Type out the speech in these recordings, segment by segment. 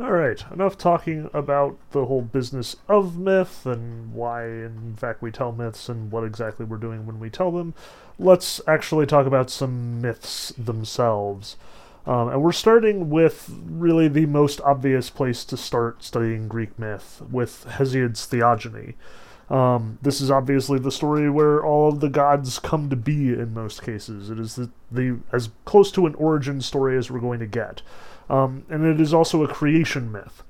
All right, enough talking about the whole business of myth and why, in fact, we tell myths and what exactly we're doing when we tell them. Let's actually talk about some myths themselves. Um, and we're starting with really the most obvious place to start studying Greek myth, with Hesiod's Theogony. Um, this is obviously the story where all of the gods come to be in most cases. It is the, the as close to an origin story as we're going to get. Um, and it is also a creation myth.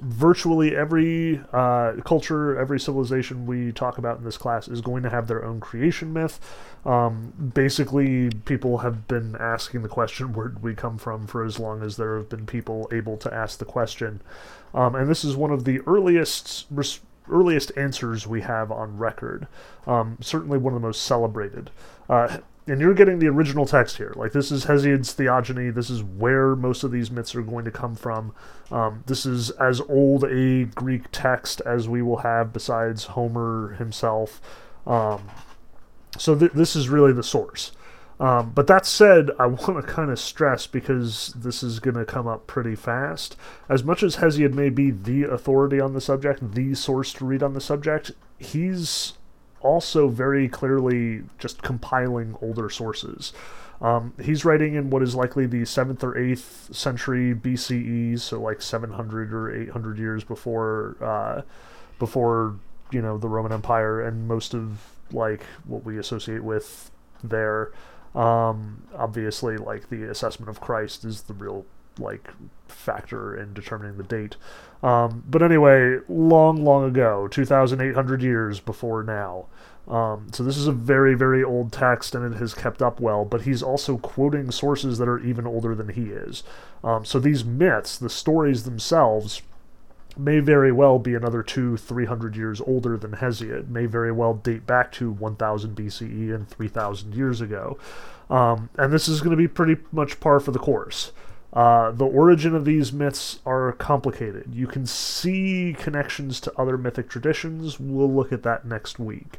Virtually every uh, culture, every civilization we talk about in this class is going to have their own creation myth. Um, basically, people have been asking the question, where did we come from, for as long as there have been people able to ask the question. Um, and this is one of the earliest. Res- earliest answers we have on record. Um, certainly one of the most celebrated. Uh, and you're getting the original text here. Like this is Hesiod's Theogony. This is where most of these myths are going to come from. Um, this is as old a Greek text as we will have, besides Homer himself. Um, so th- this is really the source. Um, but that said, I want to kind of stress because this is going to come up pretty fast. As much as Hesiod may be the authority on the subject, the source to read on the subject, he's also very clearly just compiling older sources. Um, he's writing in what is likely the 7th or 8th century BCE, so like 700 or 800 years before, uh, before you know, the Roman Empire and most of like what we associate with there. Um, obviously, like the assessment of Christ is the real like factor in determining the date. Um, but anyway, long, long ago, 2,800 years before now. Um, so this is a very, very old text, and it has kept up well. But he's also quoting sources that are even older than he is. Um, so these myths, the stories themselves, may very well be another two, three hundred years older than Hesiod. May very well date back to 1000 BCE and 3000 years ago. Um, and this is going to be pretty much par for the course. Uh, the origin of these myths are complicated. You can see connections to other mythic traditions. We'll look at that next week.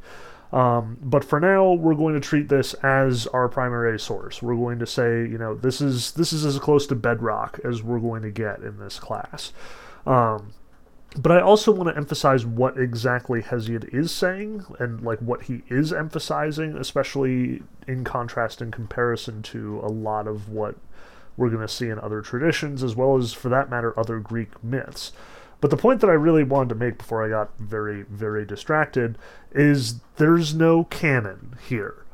Um, but for now, we're going to treat this as our primary source. We're going to say, you know, this is this is as close to bedrock as we're going to get in this class. Um, but I also want to emphasize what exactly Hesiod is saying and like what he is emphasizing, especially in contrast and comparison to a lot of what we're going to see in other traditions, as well as, for that matter, other Greek myths. But the point that I really wanted to make before I got very, very distracted is there's no canon here.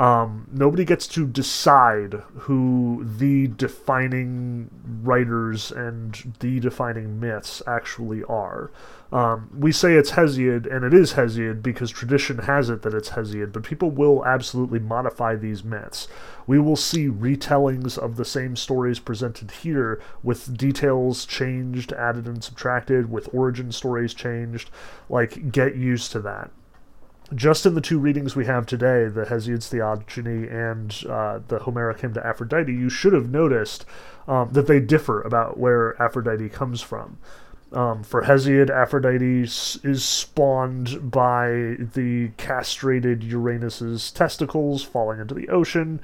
Um, nobody gets to decide who the defining writers and the defining myths actually are. Um, we say it's Hesiod, and it is Hesiod because tradition has it that it's Hesiod, but people will absolutely modify these myths. We will see retellings of the same stories presented here with details changed, added, and subtracted, with origin stories changed. Like, get used to that just in the two readings we have today, the Hesiod's Theogony and uh, the Homeric Hymn to Aphrodite, you should have noticed um, that they differ about where Aphrodite comes from. Um, for Hesiod, Aphrodite is spawned by the castrated Uranus's testicles falling into the ocean.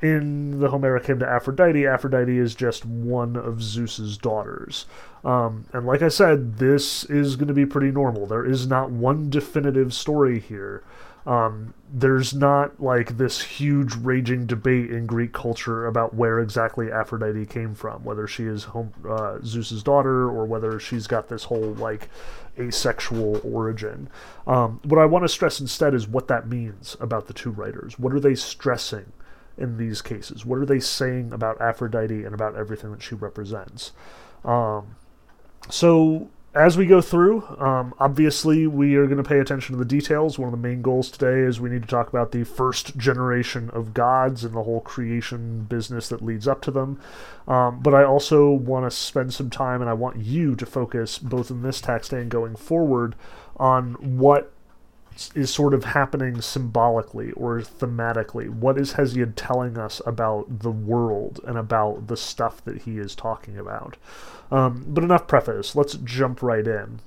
In the Homeric hymn to Aphrodite, Aphrodite is just one of Zeus's daughters. Um, and like I said, this is going to be pretty normal. There is not one definitive story here. Um, there's not like this huge raging debate in Greek culture about where exactly Aphrodite came from, whether she is home, uh, Zeus's daughter or whether she's got this whole like asexual origin. Um, what I want to stress instead is what that means about the two writers. What are they stressing in these cases? What are they saying about Aphrodite and about everything that she represents? Um, so as we go through, um, obviously we are going to pay attention to the details. One of the main goals today is we need to talk about the first generation of gods and the whole creation business that leads up to them. Um, but I also want to spend some time, and I want you to focus both in this text and going forward on what is sort of happening symbolically or thematically. What is Hesiod telling us about the world and about the stuff that he is talking about? Um, but enough preface. Let's jump right in.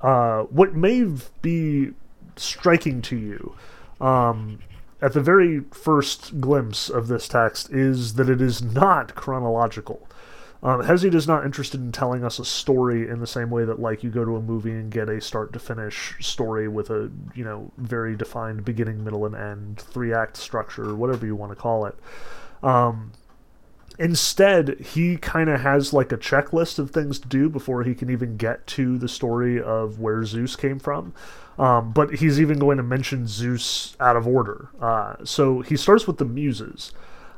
Uh, what may be striking to you um, at the very first glimpse of this text is that it is not chronological. Um, is not interested in telling us a story in the same way that, like, you go to a movie and get a start to finish story with a, you know, very defined beginning, middle, and end, three act structure, whatever you want to call it. Um, instead, he kind of has like a checklist of things to do before he can even get to the story of where Zeus came from. Um, but he's even going to mention Zeus out of order. Uh, so he starts with the Muses.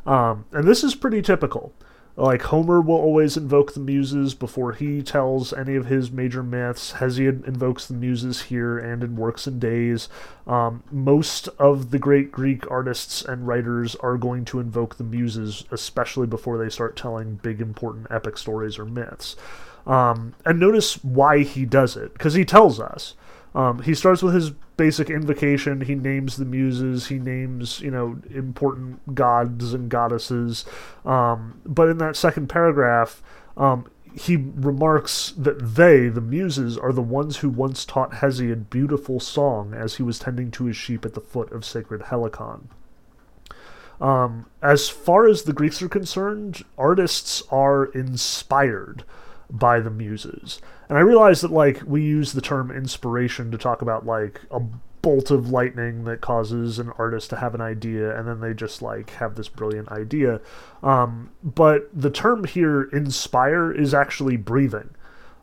Um, and this is pretty typical. Like Homer will always invoke the muses before he tells any of his major myths. Hesiod invokes the muses here and in Works and Days. Um, most of the great Greek artists and writers are going to invoke the muses, especially before they start telling big important epic stories or myths. Um, and notice why he does it, because he tells us. Um, he starts with his basic invocation. He names the muses. He names, you know, important gods and goddesses. Um, but in that second paragraph, um, he remarks that they, the muses, are the ones who once taught Hesiod beautiful song as he was tending to his sheep at the foot of sacred Helicon. Um, as far as the Greeks are concerned, artists are inspired by the muses. And I realize that like we use the term inspiration to talk about like a bolt of lightning that causes an artist to have an idea and then they just like have this brilliant idea. Um, but the term here inspire is actually breathing.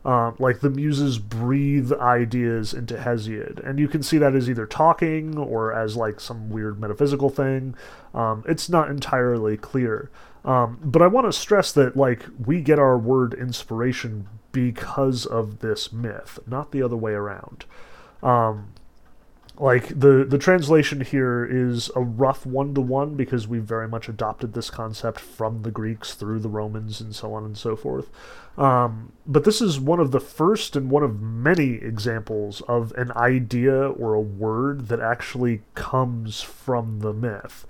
Um, like the muses breathe ideas into Hesiod, and you can see that as either talking or as like some weird metaphysical thing. Um, it's not entirely clear. Um, but I want to stress that like we get our word inspiration because of this myth, not the other way around. Um, like the the translation here is a rough one to one because we very much adopted this concept from the Greeks through the Romans and so on and so forth. Um, but this is one of the first and one of many examples of an idea or a word that actually comes from the myth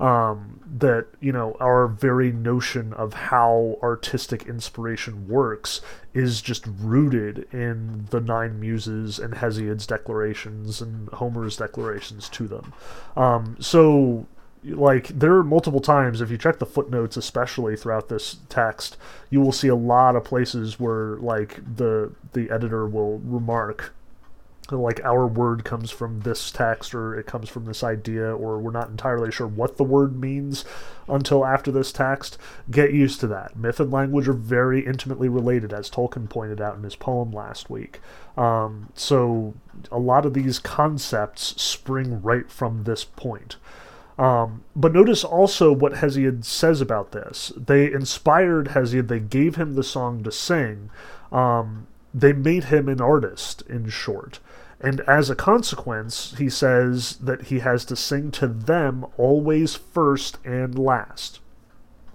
um, that you know our very notion of how artistic inspiration works is just rooted in the nine muses and Hesiod's declarations and Homer's declarations to them. Um, so like there are multiple times if you check the footnotes especially throughout this text you will see a lot of places where like the the editor will remark like our word comes from this text or it comes from this idea or we're not entirely sure what the word means until after this text get used to that myth and language are very intimately related as tolkien pointed out in his poem last week um, so a lot of these concepts spring right from this point um, but notice also what Hesiod says about this. They inspired Hesiod, they gave him the song to sing. Um, they made him an artist, in short. And as a consequence, he says that he has to sing to them always first and last.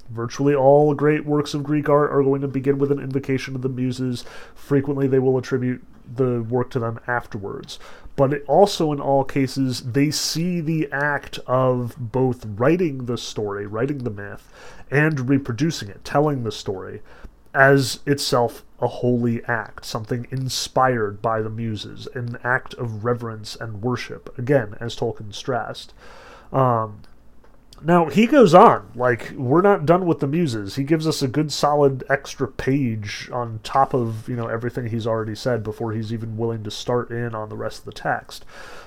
Virtually all great works of Greek art are going to begin with an invocation of the Muses. Frequently, they will attribute the work to them afterwards. But also, in all cases, they see the act of both writing the story, writing the myth, and reproducing it, telling the story, as itself a holy act, something inspired by the muses, an act of reverence and worship, again, as Tolkien stressed. Um, now, he goes on, like, we're not done with the muses. He gives us a good solid extra page on top of, you know, everything he's already said before he's even willing to start in on the rest of the text.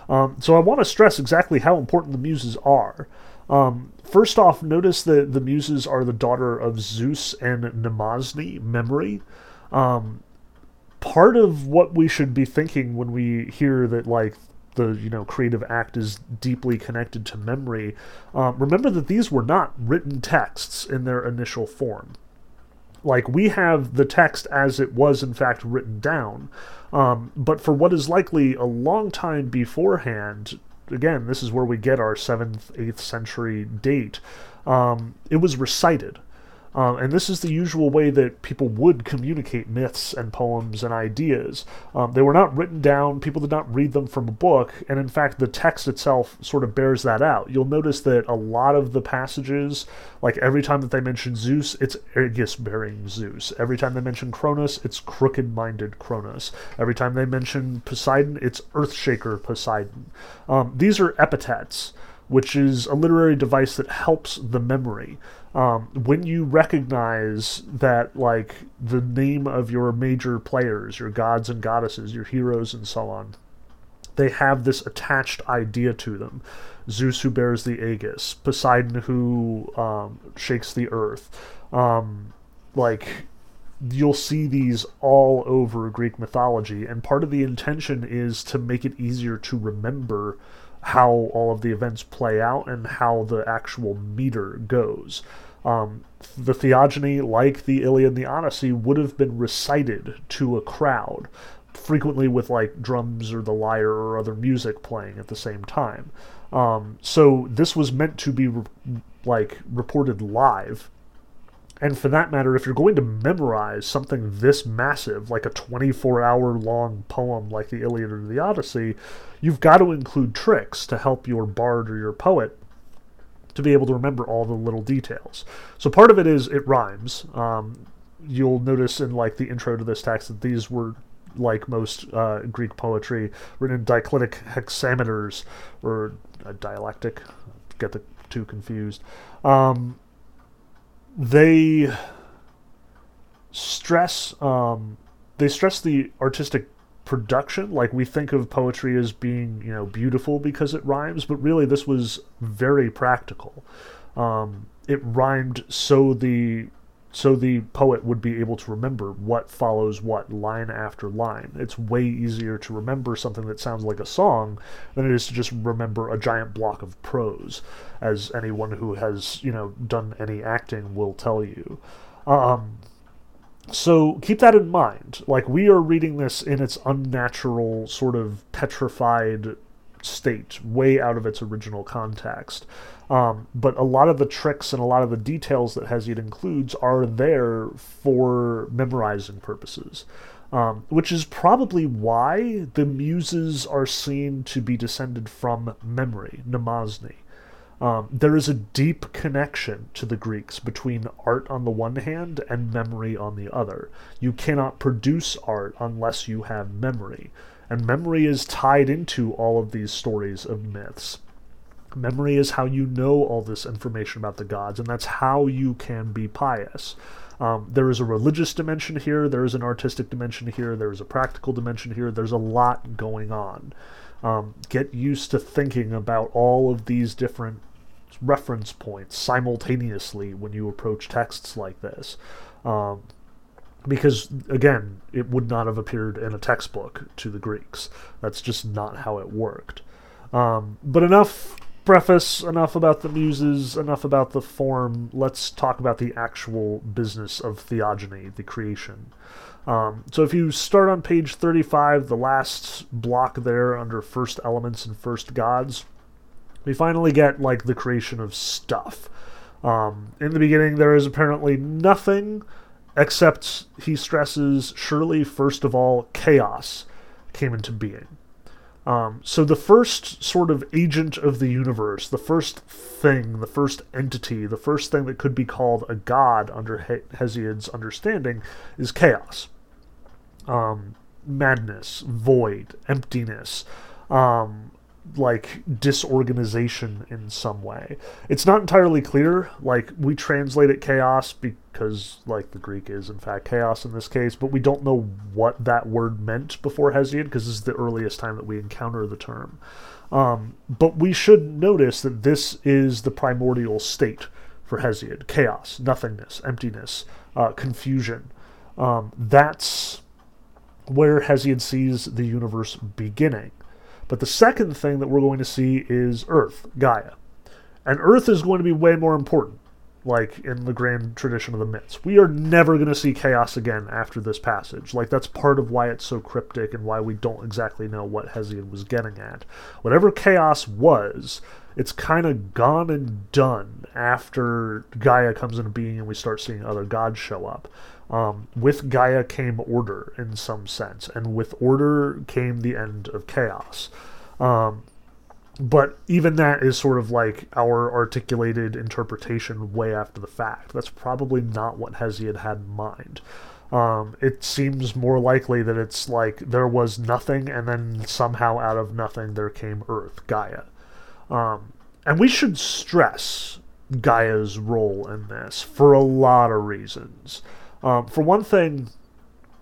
Um, so I want to stress exactly how important the muses are. Um, first off, notice that the Muses are the daughter of Zeus and Mnemosyne, memory. Um, part of what we should be thinking when we hear that, like, the you know creative act is deeply connected to memory. Um, remember that these were not written texts in their initial form. Like we have the text as it was in fact written down, um, but for what is likely a long time beforehand, again, this is where we get our 7th, 8th century date. Um, it was recited. Um, and this is the usual way that people would communicate myths and poems and ideas. Um, they were not written down, people did not read them from a book, and in fact, the text itself sort of bears that out. You'll notice that a lot of the passages, like every time that they mention Zeus, it's Aegis bearing Zeus. Every time they mention Cronus, it's crooked minded Cronus. Every time they mention Poseidon, it's Earthshaker Poseidon. Um, these are epithets which is a literary device that helps the memory. Um, when you recognize that, like, the name of your major players, your gods and goddesses, your heroes, and so on, they have this attached idea to them. Zeus, who bears the Aegis, Poseidon, who um, shakes the earth. Um, like, you'll see these all over Greek mythology, and part of the intention is to make it easier to remember how all of the events play out and how the actual meter goes. Um, the Theogony, like the Iliad and the Odyssey, would have been recited to a crowd, frequently with like drums or the lyre or other music playing at the same time. Um, so this was meant to be re- like reported live and for that matter, if you're going to memorize something this massive, like a 24 hour long poem like the Iliad or the Odyssey, you've got to include tricks to help your bard or your poet to be able to remember all the little details. So part of it is it rhymes. Um, you'll notice in like the intro to this text that these were like most uh, Greek poetry, written in dactylic hexameters or uh, dialectic. Get the two confused. Um, they stress um, they stress the artistic production. Like we think of poetry as being you know beautiful because it rhymes but really this was very practical. Um, it rhymed so the so the poet would be able to remember what follows what line after line. It's way easier to remember something that sounds like a song than it is to just remember a giant block of prose, as anyone who has, you know, done any acting will tell you. Um, so keep that in mind. Like, we are reading this in its unnatural, sort of petrified state, way out of its original context. Um, but a lot of the tricks and a lot of the details that Hesiod includes are there for memorizing purposes. Um, which is probably why the muses are seen to be descended from memory, Mnemosyne. Um, there is a deep connection to the Greeks between art on the one hand and memory on the other. You cannot produce art unless you have memory, and memory is tied into all of these stories of myths. Memory is how you know all this information about the gods, and that's how you can be pious. Um, there is a religious dimension here, there is an artistic dimension here, there is a practical dimension here, there's a lot going on. Um, get used to thinking about all of these different reference points simultaneously when you approach texts like this. Um, because, again, it would not have appeared in a textbook to the Greeks. That's just not how it worked. Um, but enough preface, enough about the muses, enough about the form. Let's talk about the actual business of theogony, the creation. Um, so if you start on page 35, the last block there under first elements and first gods, we finally get like the creation of stuff. Um, in the beginning, there is apparently nothing except he stresses surely, first of all, chaos came into being. Um, so the first sort of agent of the universe, the first thing, the first entity, the first thing that could be called a god under he- Hesiod's understanding is chaos. Um, madness, void, emptiness, um, like disorganization in some way. It's not entirely clear. Like we translate it chaos because like the Greek is in fact chaos in this case, but we don't know what that word meant before Hesiod because this is the earliest time that we encounter the term. Um, but we should notice that this is the primordial state for Hesiod: chaos, nothingness, emptiness, uh, confusion. Um, that's where Hesiod sees the universe beginning. But the second thing that we're going to see is Earth, Gaia. And Earth is going to be way more important, like in the grand tradition of the myths. We are never going to see chaos again after this passage. Like, that's part of why it's so cryptic and why we don't exactly know what Hesiod was getting at. Whatever chaos was, it's kind of gone and done after Gaia comes into being and we start seeing other gods show up. Um, with Gaia came order in some sense, and with order came the end of chaos. Um, but even that is sort of like our articulated interpretation way after the fact. That's probably not what Hesiod had in mind. Um, it seems more likely that it's like there was nothing, and then somehow out of nothing there came Earth, Gaia. Um, and we should stress Gaia's role in this for a lot of reasons. Um, for one thing,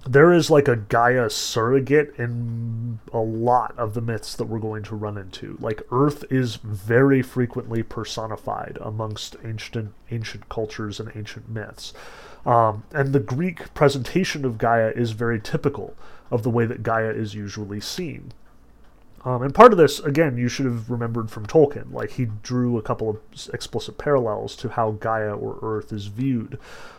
there is like a Gaia surrogate in a lot of the myths that we're going to run into. Like Earth is very frequently personified amongst ancient ancient cultures and ancient myths. Um, and the Greek presentation of Gaia is very typical of the way that Gaia is usually seen. Um, and part of this, again, you should have remembered from Tolkien. Like, he drew a couple of explicit parallels to how Gaia or Earth is viewed.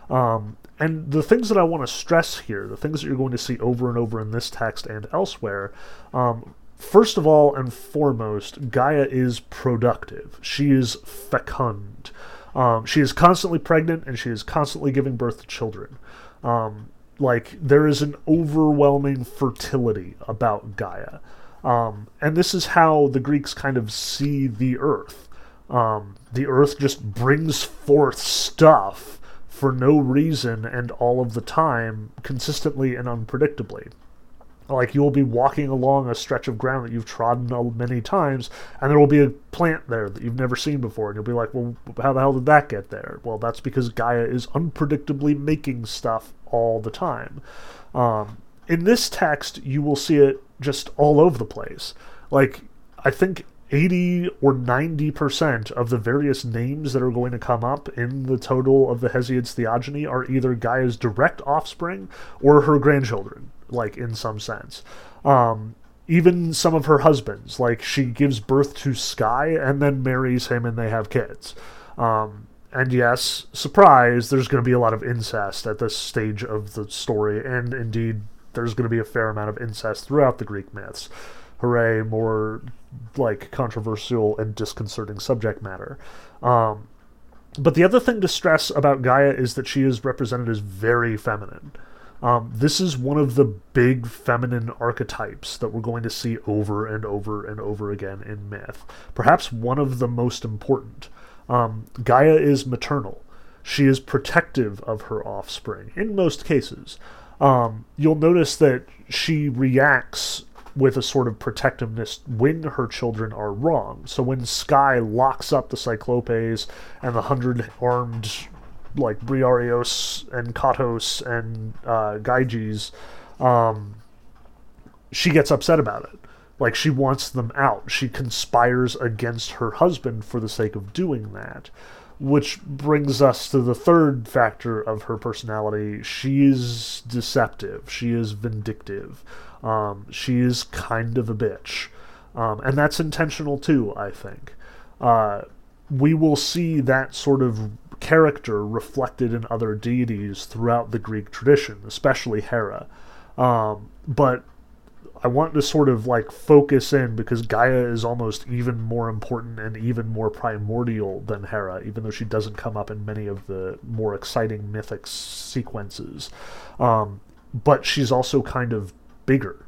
Um, and the things that I want to stress here, the things that you're going to see over and over in this text and elsewhere, um, first of all and foremost, Gaia is productive. She is fecund. Um, she is constantly pregnant and she is constantly giving birth to children. Um, like, there is an overwhelming fertility about Gaia. Um, and this is how the Greeks kind of see the earth. Um, the earth just brings forth stuff for no reason and all of the time, consistently and unpredictably. Like you will be walking along a stretch of ground that you've trodden many times, and there will be a plant there that you've never seen before, and you'll be like, "Well, how the hell did that get there?" Well, that's because Gaia is unpredictably making stuff all the time. Um, in this text, you will see it just all over the place. Like, I think 80 or 90% of the various names that are going to come up in the total of the Hesiod's theogony are either Gaia's direct offspring or her grandchildren, like, in some sense. Um, even some of her husbands, like, she gives birth to Sky and then marries him and they have kids. Um, and yes, surprise, there's going to be a lot of incest at this stage of the story, and indeed there's going to be a fair amount of incest throughout the Greek myths. Hooray, more like controversial and disconcerting subject matter. Um, but the other thing to stress about Gaia is that she is represented as very feminine. Um, this is one of the big feminine archetypes that we're going to see over and over and over again in myth. Perhaps one of the most important. Um, Gaia is maternal. She is protective of her offspring in most cases um, you'll notice that she reacts with a sort of protectiveness when her children are wrong. So when Sky locks up the Cyclopes and the hundred armed like Briareos and Katos and uh, Gyges, um, she gets upset about it. Like she wants them out. She conspires against her husband for the sake of doing that which brings us to the third factor of her personality. She is deceptive. She is vindictive. Um, she is kind of a bitch. Um, and that's intentional too, I think. Uh, we will see that sort of character reflected in other deities throughout the Greek tradition, especially Hera. Um, but I want to sort of like focus in because Gaia is almost even more important and even more primordial than Hera, even though she doesn't come up in many of the more exciting mythic sequences. Um, but she's also kind of bigger.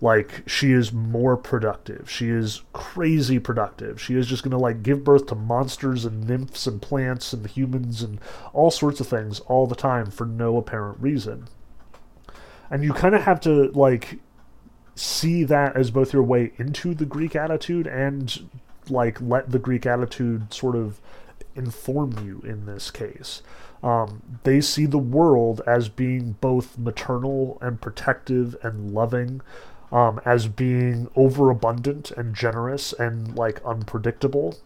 Like she is more productive. She is crazy productive. She is just going to like give birth to monsters and nymphs and plants and humans and all sorts of things all the time for no apparent reason. And you kind of have to like see that as both your way into the Greek attitude and like let the Greek attitude sort of inform you in this case. Um, they see the world as being both maternal and protective and loving, um, as being overabundant and generous and like unpredictable,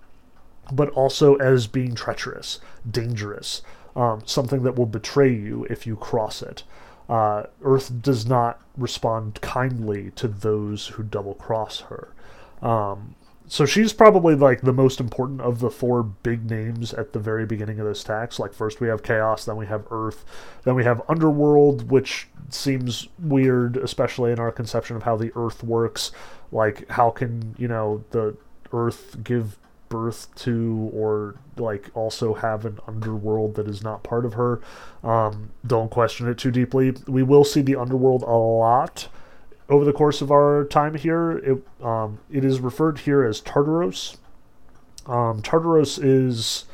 but also as being treacherous, dangerous, um, something that will betray you if you cross it uh, Earth does not respond kindly to those who double cross her. Um, so she's probably like the most important of the four big names at the very beginning of this tax. Like first we have chaos, then we have Earth, then we have Underworld, which seems weird, especially in our conception of how the Earth works. Like how can you know the Earth give birth to or like also have an underworld that is not part of her. Um, don't question it too deeply. We will see the underworld a lot over the course of our time here. It um, it is referred here as Tartaros. Um, Tartaros is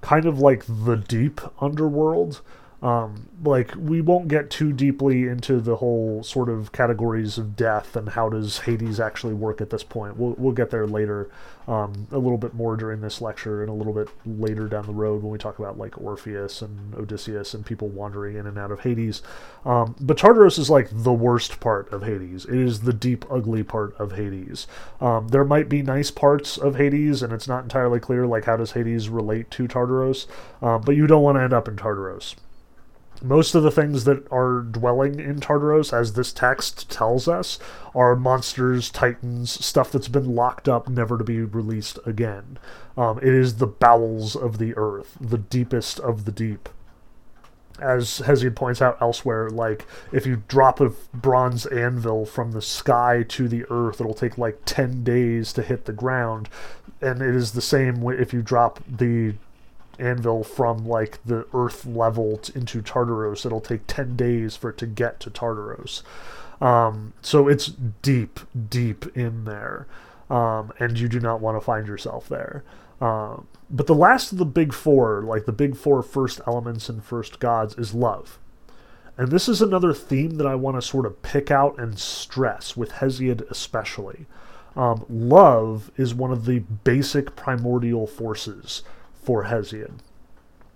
kind of like the deep underworld. Um, like we won't get too deeply into the whole sort of categories of death and how does Hades actually work at this point. We'll we'll get there later, um, a little bit more during this lecture and a little bit later down the road when we talk about like Orpheus and Odysseus and people wandering in and out of Hades. Um, but Tartarus is like the worst part of Hades. It is the deep, ugly part of Hades. Um, there might be nice parts of Hades, and it's not entirely clear like how does Hades relate to Tartarus, uh, but you don't want to end up in Tartarus most of the things that are dwelling in Tartaros, as this text tells us, are monsters, titans, stuff that's been locked up, never to be released again. Um, it is the bowels of the earth, the deepest of the deep. As Hesiod points out elsewhere, like if you drop a bronze anvil from the sky to the earth, it'll take like 10 days to hit the ground. And it is the same if you drop the anvil from like the earth level t- into Tartaros. It'll take 10 days for it to get to Tartaros. Um, so it's deep, deep in there. Um, and you do not want to find yourself there. Um, but the last of the big four, like the big four first elements and first gods, is love. And this is another theme that I want to sort of pick out and stress, with Hesiod especially. Um, love is one of the basic primordial forces for Hesiod.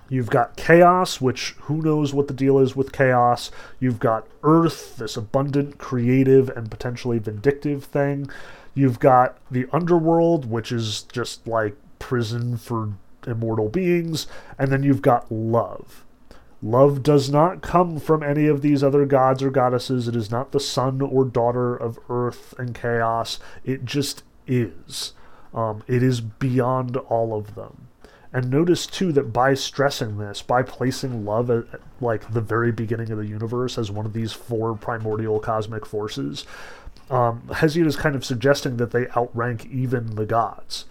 You've got chaos, which who knows what the deal is with chaos. You've got earth, this abundant, creative, and potentially vindictive thing. You've got the underworld, which is just like prison for immortal beings. And then you've got love. Love does not come from any of these other gods or goddesses. It is not the son or daughter of earth and chaos. It just is. Um, it is beyond all of them. And notice too that by stressing this, by placing love at, like the very beginning of the universe as one of these four primordial cosmic forces, um, Hesiod is kind of suggesting that they outrank even the gods.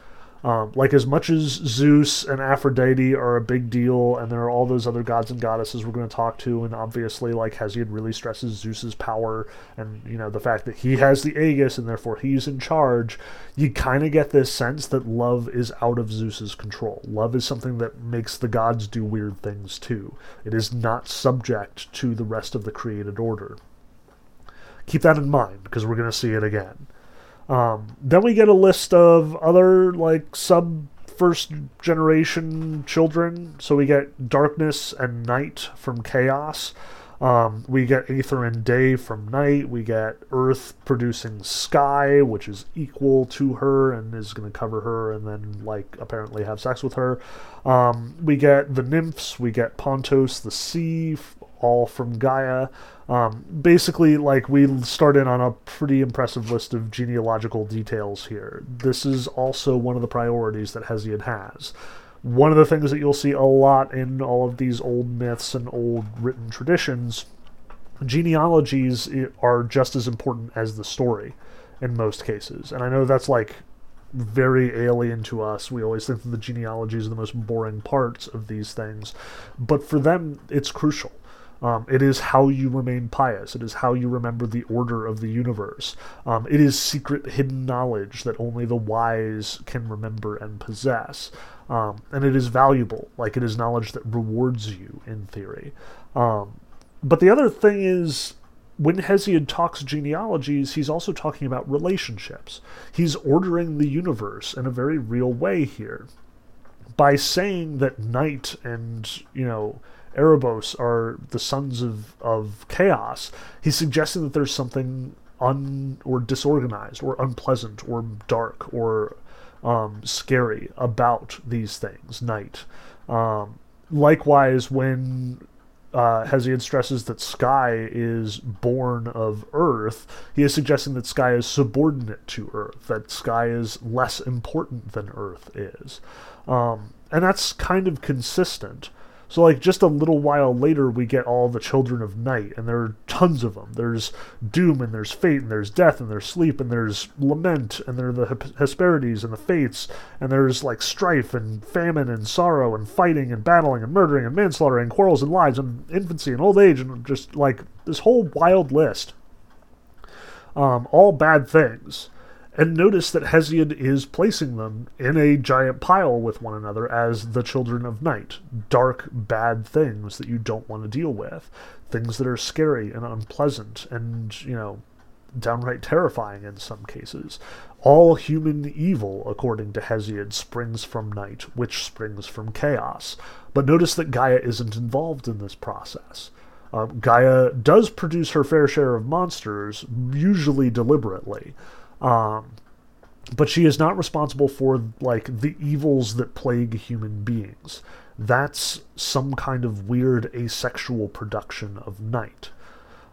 Um, like as much as Zeus and Aphrodite are a big deal, and there are all those other gods and goddesses we're going to talk to, and obviously like Hesiod really stresses Zeus's power and you know the fact that he has the Aegis and therefore he's in charge. You kind of get this sense that love is out of Zeus's control. Love is something that makes the gods do weird things too. It is not subject to the rest of the created order. Keep that in mind because we're going to see it again. Um, then we get a list of other like sub first generation children. So we get darkness and night from chaos. Um, we get Aether and Day from Night. We get Earth producing Sky, which is equal to her and is going to cover her and then, like, apparently have sex with her. Um, we get the Nymphs. We get Pontos, the Sea, all from Gaia. Um, basically, like we start in on a pretty impressive list of genealogical details here. This is also one of the priorities that Hesiod has. One of the things that you'll see a lot in all of these old myths and old written traditions, genealogies are just as important as the story in most cases. And I know that's like very alien to us. We always think that the genealogies are the most boring parts of these things, but for them, it's crucial. Um, it is how you remain pious. It is how you remember the order of the universe. Um, it is secret, hidden knowledge that only the wise can remember and possess. Um, and it is valuable, like it is knowledge that rewards you, in theory. Um, but the other thing is, when Hesiod talks genealogies, he's also talking about relationships. He's ordering the universe in a very real way here. By saying that night and, you know, Erebos are the sons of, of chaos, he's suggesting that there's something un or disorganized or unpleasant or dark or um, scary about these things, night. Um, likewise, when uh, Hesiod stresses that Sky is born of Earth, he is suggesting that Sky is subordinate to Earth, that Sky is less important than Earth is. Um, and that's kind of consistent. So, like, just a little while later, we get all the children of night, and there are tons of them. There's doom, and there's fate, and there's death, and there's sleep, and there's lament, and there are the Hesperides and the fates, and there's like strife, and famine, and sorrow, and fighting, and battling, and murdering, and manslaughter, and quarrels, and lies, and infancy, and old age, and just like this whole wild list. Um, all bad things. And notice that Hesiod is placing them in a giant pile with one another as the children of night. Dark, bad things that you don't want to deal with. Things that are scary and unpleasant and, you know, downright terrifying in some cases. All human evil, according to Hesiod, springs from night, which springs from chaos. But notice that Gaia isn't involved in this process. Uh, Gaia does produce her fair share of monsters, usually deliberately. Um, but she is not responsible for like the evils that plague human beings. That's some kind of weird asexual production of night.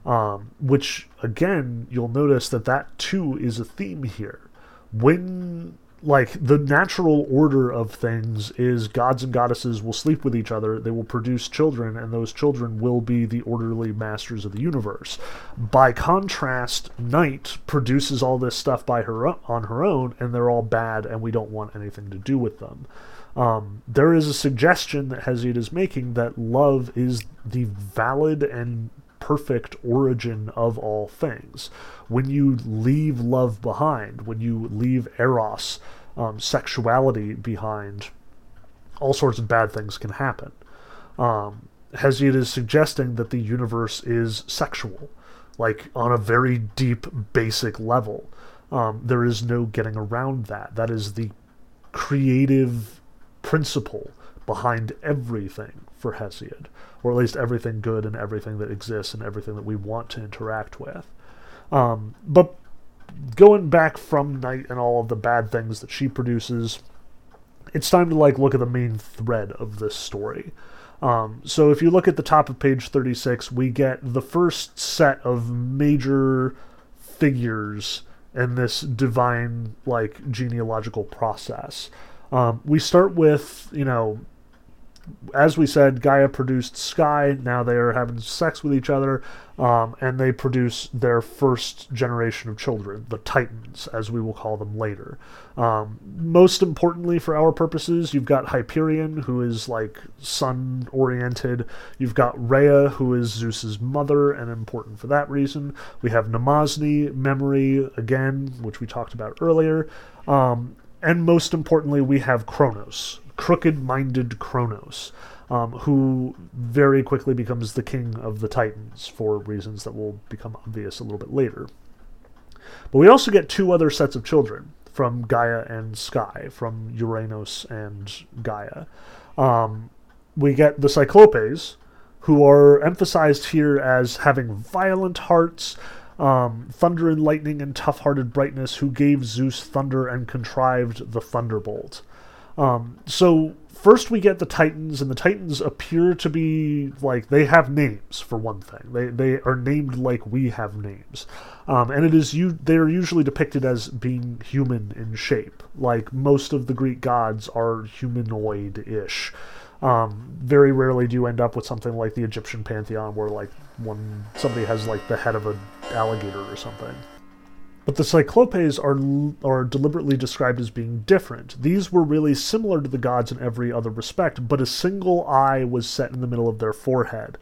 Um, which again, you'll notice that that too is a theme here. When like the natural order of things is gods and goddesses will sleep with each other they will produce children and those children will be the orderly masters of the universe. By contrast night produces all this stuff by her on her own and they're all bad and we don't want anything to do with them. Um, there is a suggestion that Hesiod is making that love is the valid and perfect origin of all things. When you leave love behind, when you leave eros, um, sexuality behind, all sorts of bad things can happen. Um, Hesiod is suggesting that the universe is sexual, like on a very deep, basic level. Um, there is no getting around that. That is the creative principle behind everything for Hesiod or at least everything good and everything that exists and everything that we want to interact with. Um, but going back from Night and all of the bad things that she produces, it's time to like look at the main thread of this story. Um, so if you look at the top of page 36, we get the first set of major figures in this divine like genealogical process. Um, we start with you know as we said, Gaia produced Sky. Now they are having sex with each other, um, and they produce their first generation of children, the Titans, as we will call them later. Um, most importantly, for our purposes, you've got Hyperion, who is like sun oriented. You've got Rhea, who is Zeus's mother, and important for that reason. We have Mnemosyne, Memory, again, which we talked about earlier. Um, and most importantly, we have Kronos, crooked minded Kronos, um, who very quickly becomes the king of the Titans for reasons that will become obvious a little bit later. But we also get two other sets of children from Gaia and Sky, from Uranus and Gaia. Um, we get the Cyclopes, who are emphasized here as having violent hearts, um, thunder and lightning and tough hearted brightness, who gave Zeus thunder and contrived the thunderbolt. Um, so first we get the Titans, and the Titans appear to be like they have names for one thing. They they are named like we have names, um, and it is you. They are usually depicted as being human in shape. Like most of the Greek gods are humanoid-ish. Um, very rarely do you end up with something like the Egyptian pantheon, where like one somebody has like the head of an alligator or something. But the Cyclopes are, are deliberately described as being different. These were really similar to the gods in every other respect, but a single eye was set in the middle of their forehead.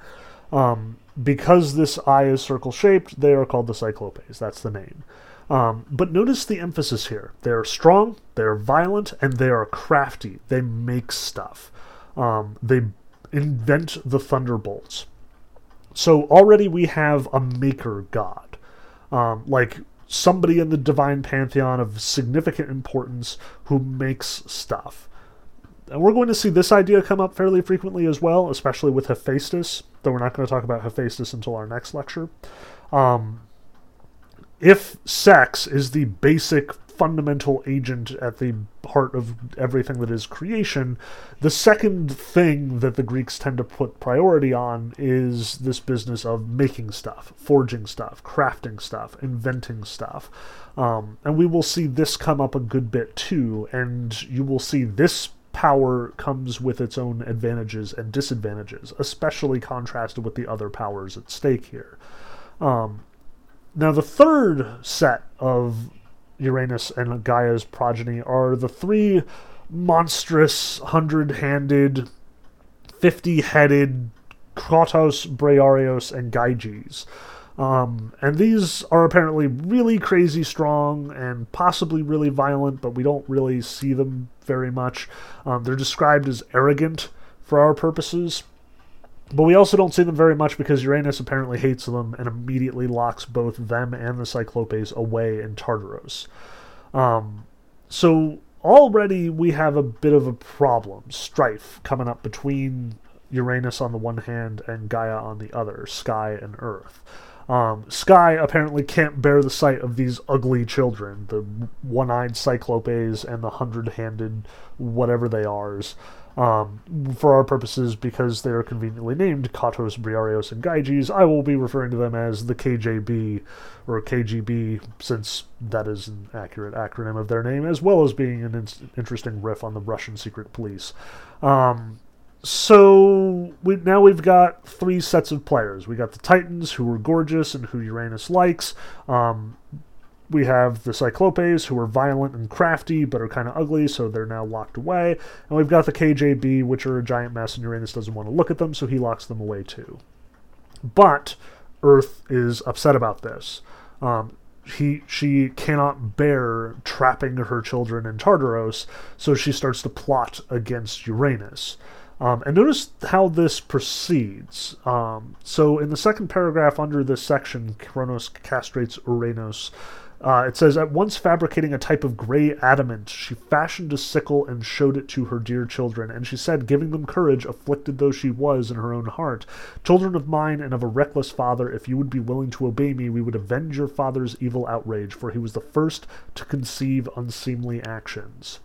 Um, because this eye is circle shaped, they are called the Cyclopes. That's the name. Um, but notice the emphasis here. They are strong, they are violent, and they are crafty. They make stuff. Um, they invent the thunderbolts. So already we have a maker god. Um, like somebody in the divine pantheon of significant importance who makes stuff. And we're going to see this idea come up fairly frequently as well, especially with Hephaestus, though we're not going to talk about Hephaestus until our next lecture. Um, if sex is the basic fundamental agent at the heart of everything that is creation. The second thing that the Greeks tend to put priority on is this business of making stuff, forging stuff, crafting stuff, inventing stuff. Um, and we will see this come up a good bit too, and you will see this power comes with its own advantages and disadvantages, especially contrasted with the other powers at stake here. Um, now, the third set of Uranus and Gaia's progeny are the three monstrous, hundred handed, fifty headed Kratos, Briareos, and Gyges. Um, and these are apparently really crazy strong and possibly really violent, but we don't really see them very much. Um, they're described as arrogant for our purposes. But we also don't see them very much because Uranus apparently hates them and immediately locks both them and the Cyclopes away in Tartaros. Um, so already we have a bit of a problem, strife coming up between Uranus on the one hand and Gaia on the other, Sky and Earth. Um, Sky apparently can't bear the sight of these ugly children, the one eyed Cyclopes and the hundred handed whatever they are um, for our purposes, because they are conveniently named Kottos, Briareos, and Gyges, I will be referring to them as the KJB or KGB, since that is an accurate acronym of their name, as well as being an in- interesting riff on the Russian secret police. Um, so we, now we've got three sets of players. We got the Titans, who are gorgeous and who Uranus likes. Um, we have the Cyclopes, who are violent and crafty, but are kind of ugly, so they're now locked away. And we've got the KJB, which are a giant mess, and Uranus doesn't want to look at them, so he locks them away too. But Earth is upset about this. Um, he she cannot bear trapping her children in Tartaros, so she starts to plot against Uranus. Um, and notice how this proceeds. Um, so, in the second paragraph under this section, Kronos castrates Uranus uh, it says, At once fabricating a type of gray adamant, she fashioned a sickle and showed it to her dear children. And she said, giving them courage, afflicted though she was in her own heart, Children of mine and of a reckless father, if you would be willing to obey me, we would avenge your father's evil outrage, for he was the first to conceive unseemly actions.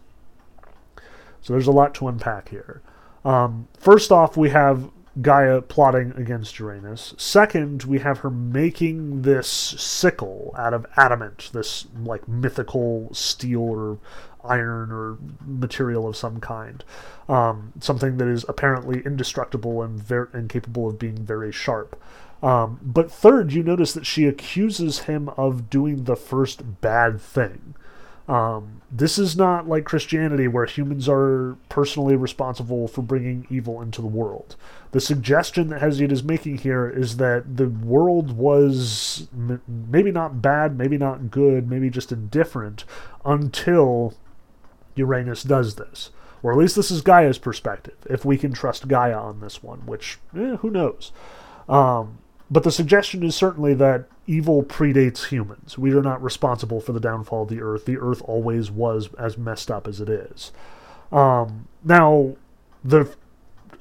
So there's a lot to unpack here. Um, first off, we have Gaia plotting against Uranus. Second, we have her making this sickle out of adamant, this like mythical steel or iron or material of some kind. Um, something that is apparently indestructible and very and capable of being very sharp. Um, but third, you notice that she accuses him of doing the first bad thing. Um, this is not like Christianity where humans are personally responsible for bringing evil into the world. The suggestion that Hesiod is making here is that the world was m- maybe not bad, maybe not good, maybe just indifferent until Uranus does this. Or at least this is Gaia's perspective, if we can trust Gaia on this one, which, eh, who knows. Um, but the suggestion is certainly that evil predates humans. We are not responsible for the downfall of the Earth. The Earth always was as messed up as it is. Um, now, the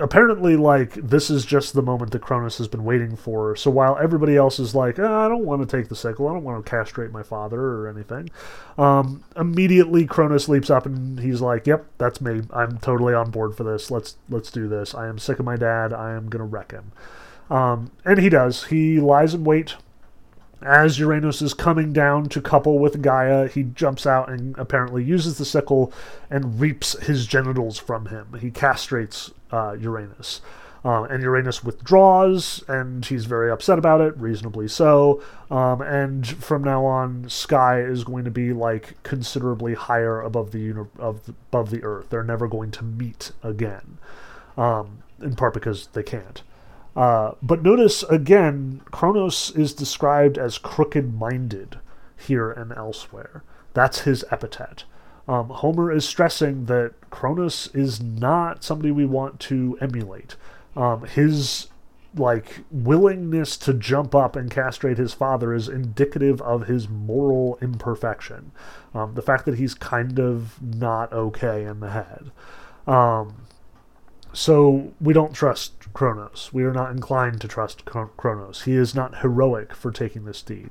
apparently like this is just the moment that Cronus has been waiting for. So while everybody else is like, oh, I don't want to take the sickle, I don't want to castrate my father or anything, um, immediately Cronus leaps up and he's like, Yep, that's me. I'm totally on board for this. Let's let's do this. I am sick of my dad. I am gonna wreck him. Um, and he does. He lies in wait. As Uranus is coming down to couple with Gaia, he jumps out and apparently uses the sickle and reaps his genitals from him. He castrates uh, Uranus. Um, and Uranus withdraws, and he's very upset about it, reasonably so. Um, and from now on, Sky is going to be like considerably higher above the uni- of, above the Earth. They're never going to meet again, um, in part because they can't. Uh, but notice again, Kronos is described as crooked minded here and elsewhere. That's his epithet. Um, Homer is stressing that Kronos is not somebody we want to emulate. Um, his like willingness to jump up and castrate his father is indicative of his moral imperfection. Um, the fact that he's kind of not okay in the head. So we don't trust Kronos. We are not inclined to trust Kronos. He is not heroic for taking this deed.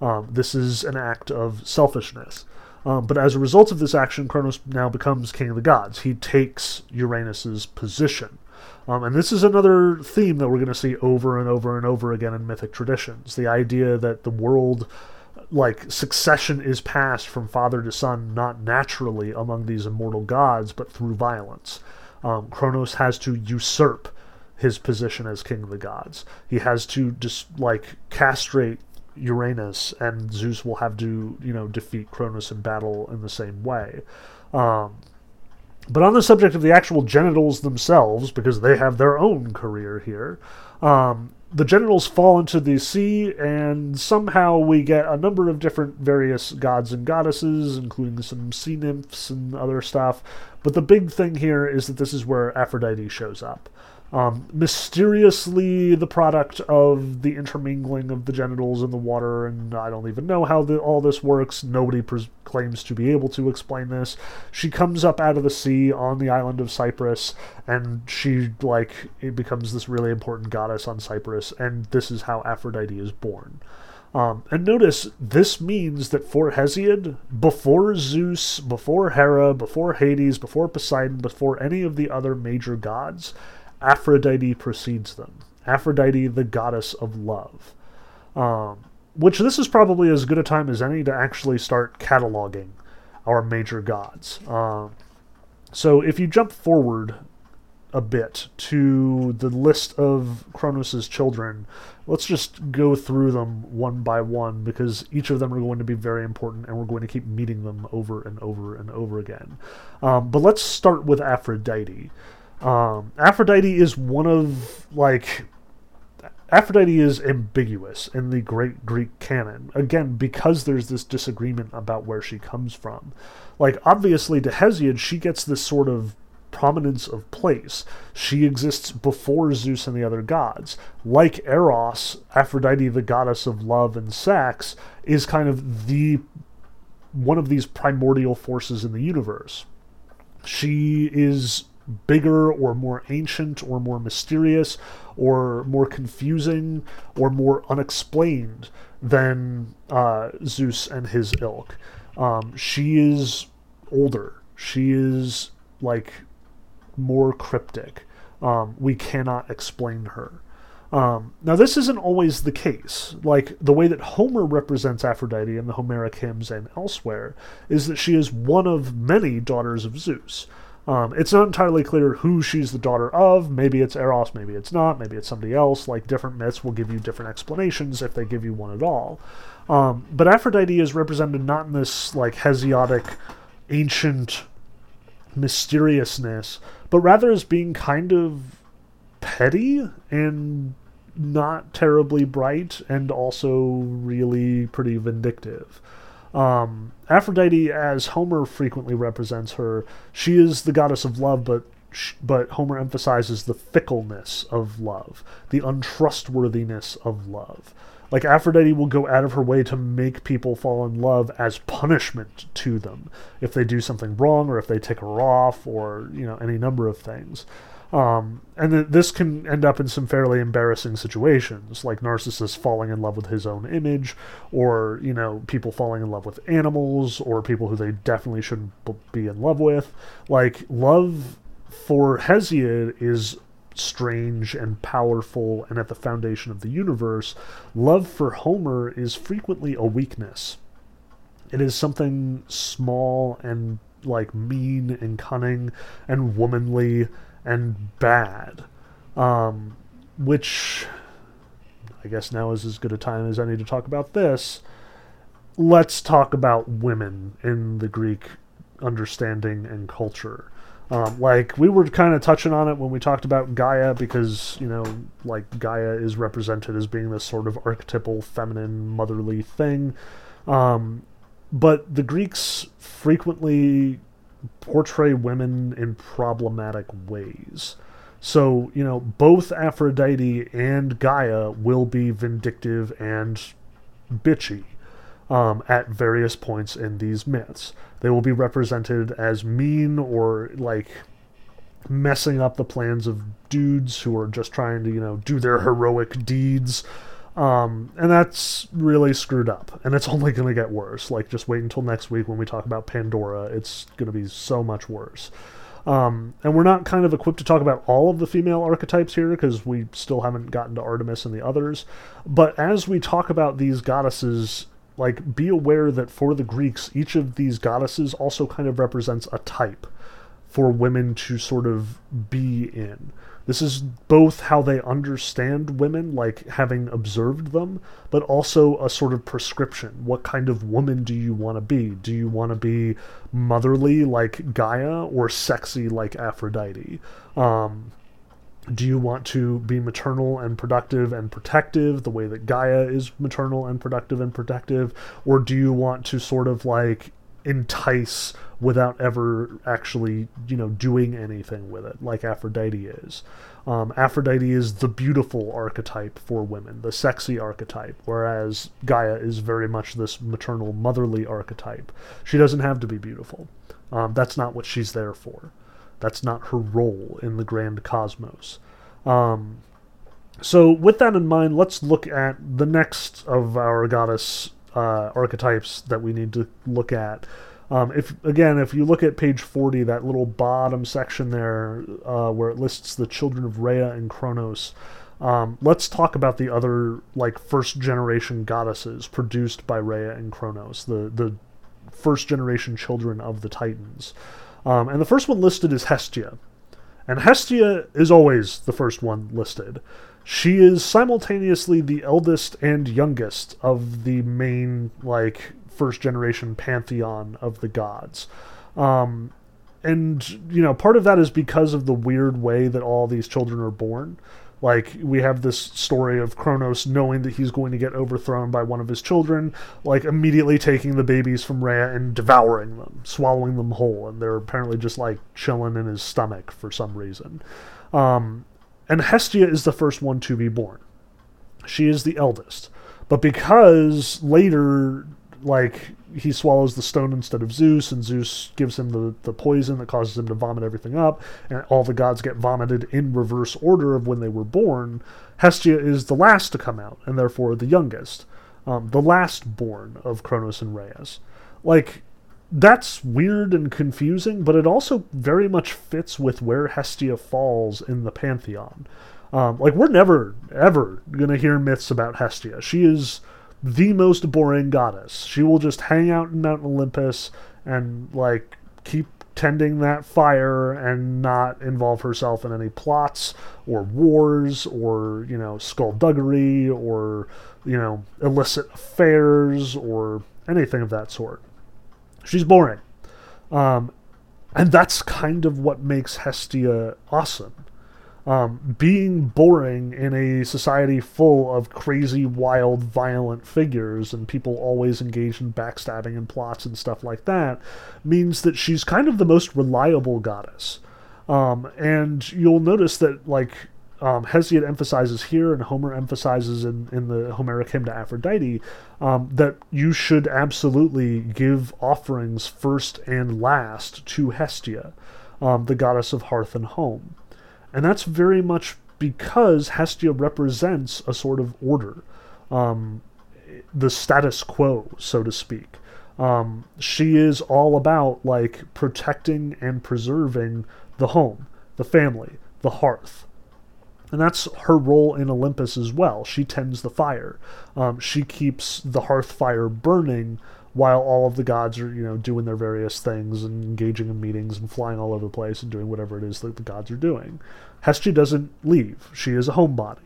Um, this is an act of selfishness. Um, but as a result of this action, Kronos now becomes king of the gods. He takes Uranus's position. Um, and this is another theme that we're going to see over and over and over again in mythic traditions. The idea that the world, like succession, is passed from father to son, not naturally among these immortal gods, but through violence. Um, Kronos has to usurp his position as king of the gods. He has to just like castrate Uranus, and Zeus will have to you know defeat Cronus in battle in the same way. Um, but on the subject of the actual genitals themselves, because they have their own career here, um, the generals fall into the sea, and somehow we get a number of different various gods and goddesses, including some sea nymphs and other stuff. But the big thing here is that this is where Aphrodite shows up um, mysteriously the product of the intermingling of the genitals in the water, and I don't even know how the, all this works. Nobody pres- claims to be able to explain this. She comes up out of the sea on the island of Cyprus, and she like it becomes this really important goddess on Cyprus, and this is how Aphrodite is born. Um, and notice this means that for Hesiod, before Zeus, before Hera, before Hades, before Poseidon, before any of the other major gods, Aphrodite precedes them. Aphrodite, the goddess of love. Um, which this is probably as good a time as any to actually start cataloging our major gods. Um, so if you jump forward a bit to the list of Kronos' children, let's just go through them one by one because each of them are going to be very important and we're going to keep meeting them over and over and over again. Um, but let's start with Aphrodite. Um, Aphrodite is one of like Aphrodite is ambiguous in the Great Greek canon. Again, because there's this disagreement about where she comes from. Like, obviously, to Hesiod, she gets this sort of prominence of place. She exists before Zeus and the other gods. Like Eros, Aphrodite, the goddess of love and sex, is kind of the one of these primordial forces in the universe. She is bigger or more ancient or more mysterious or more confusing or more unexplained than uh, Zeus and his ilk. Um, she is older. She is like more cryptic. Um, we cannot explain her. Um, now, this isn't always the case. Like, the way that Homer represents Aphrodite in the Homeric hymns and elsewhere is that she is one of many daughters of Zeus. Um, it's not entirely clear who she's the daughter of. Maybe it's Eros, maybe it's not, maybe it's somebody else. Like different myths will give you different explanations if they give you one at all. Um, but Aphrodite is represented not in this like Hesiodic, ancient mysteriousness, but rather as being kind of petty and not terribly bright and also really pretty vindictive. Um, Aphrodite, as Homer frequently represents her, she is the goddess of love, but but Homer emphasizes the fickleness of love, the untrustworthiness of love. Like Aphrodite will go out of her way to make people fall in love as punishment to them if they do something wrong or if they tick her off or you know any number of things. Um, and th- this can end up in some fairly embarrassing situations, like Narcissus falling in love with his own image, or, you know, people falling in love with animals, or people who they definitely shouldn't be in love with. Like, love for Hesiod is strange and powerful and at the foundation of the universe. Love for Homer is frequently a weakness. It is something small and like mean and cunning and womanly and bad. Um, which I guess now is as good a time as any to talk about this. Let's talk about women in the Greek understanding and culture. Um, like we were kind of touching on it when we talked about Gaia because you know like Gaia is represented as being this sort of archetypal feminine motherly thing um, but the Greeks frequently portray women in problematic ways. So, you know, both Aphrodite and Gaia will be vindictive and bitchy um, at various points in these myths. They will be represented as mean or like messing up the plans of dudes who are just trying to, you know, do their heroic deeds um, and that's really screwed up. And it's only going to get worse. Like, just wait until next week when we talk about Pandora. It's going to be so much worse. Um, and we're not kind of equipped to talk about all of the female archetypes here because we still haven't gotten to Artemis and the others. But as we talk about these goddesses, like, be aware that for the Greeks, each of these goddesses also kind of represents a type for women to sort of be in. This is both how they understand women, like having observed them, but also a sort of prescription. What kind of woman do you want to be? Do you want to be motherly like Gaia or sexy like Aphrodite? Um, do you want to be maternal and productive and protective the way that Gaia is maternal and productive and protective? Or do you want to sort of like entice without ever actually, you know, doing anything with it, like Aphrodite is? Um, Aphrodite is the beautiful archetype for women, the sexy archetype, whereas Gaia is very much this maternal, motherly archetype. She doesn't have to be beautiful. Um, that's not what she's there for. That's not her role in the grand cosmos. Um, so, with that in mind, let's look at the next of our goddess uh, archetypes that we need to look at. Um, if again, if you look at page forty, that little bottom section there, uh, where it lists the children of Rhea and Kronos, um, let's talk about the other like first generation goddesses produced by Rhea and Kronos, the the first generation children of the Titans. Um, and the first one listed is Hestia. And Hestia is always the first one listed. She is simultaneously the eldest and youngest of the main, like, first generation pantheon of the gods. Um, and, you know, part of that is because of the weird way that all these children are born. Like we have this story of Kronos knowing that he's going to get overthrown by one of his children, like immediately taking the babies from Rhea and devouring them, swallowing them whole, and they're apparently just like chilling in his stomach for some reason. Um, and Hestia is the first one to be born. She is the eldest. But because later like he swallows the stone instead of Zeus, and Zeus gives him the, the poison that causes him to vomit everything up, and all the gods get vomited in reverse order of when they were born. Hestia is the last to come out, and therefore the youngest, um, the last born of Kronos and Rhea's. Like, that's weird and confusing, but it also very much fits with where Hestia falls in the pantheon. Um, like, we're never, ever going to hear myths about Hestia. She is the most boring goddess. She will just hang out in Mount Olympus and like keep tending that fire and not involve herself in any plots or wars or you know skullduggery or you know illicit affairs or anything of that sort. She's boring, um, and that's kind of what makes Hestia awesome um, being boring in a society full of crazy, wild, violent figures and people always engaged in backstabbing and plots and stuff like that means that she's kind of the most reliable goddess. Um, and you'll notice that, like, um, Hesiod emphasizes here, and Homer emphasizes in, in the Homeric hymn to Aphrodite, um, that you should absolutely give offerings first and last to Hestia, um, the goddess of hearth and home. And that's very much because Hestia represents a sort of order, um, the status quo, so to speak. Um, she is all about like protecting and preserving the home, the family, the hearth. And that's her role in Olympus as well. She tends the fire. Um, she keeps the hearth fire burning while all of the gods are, you know, doing their various things and engaging in meetings and flying all over the place and doing whatever it is that the gods are doing. Hestia doesn't leave. She is a homebody.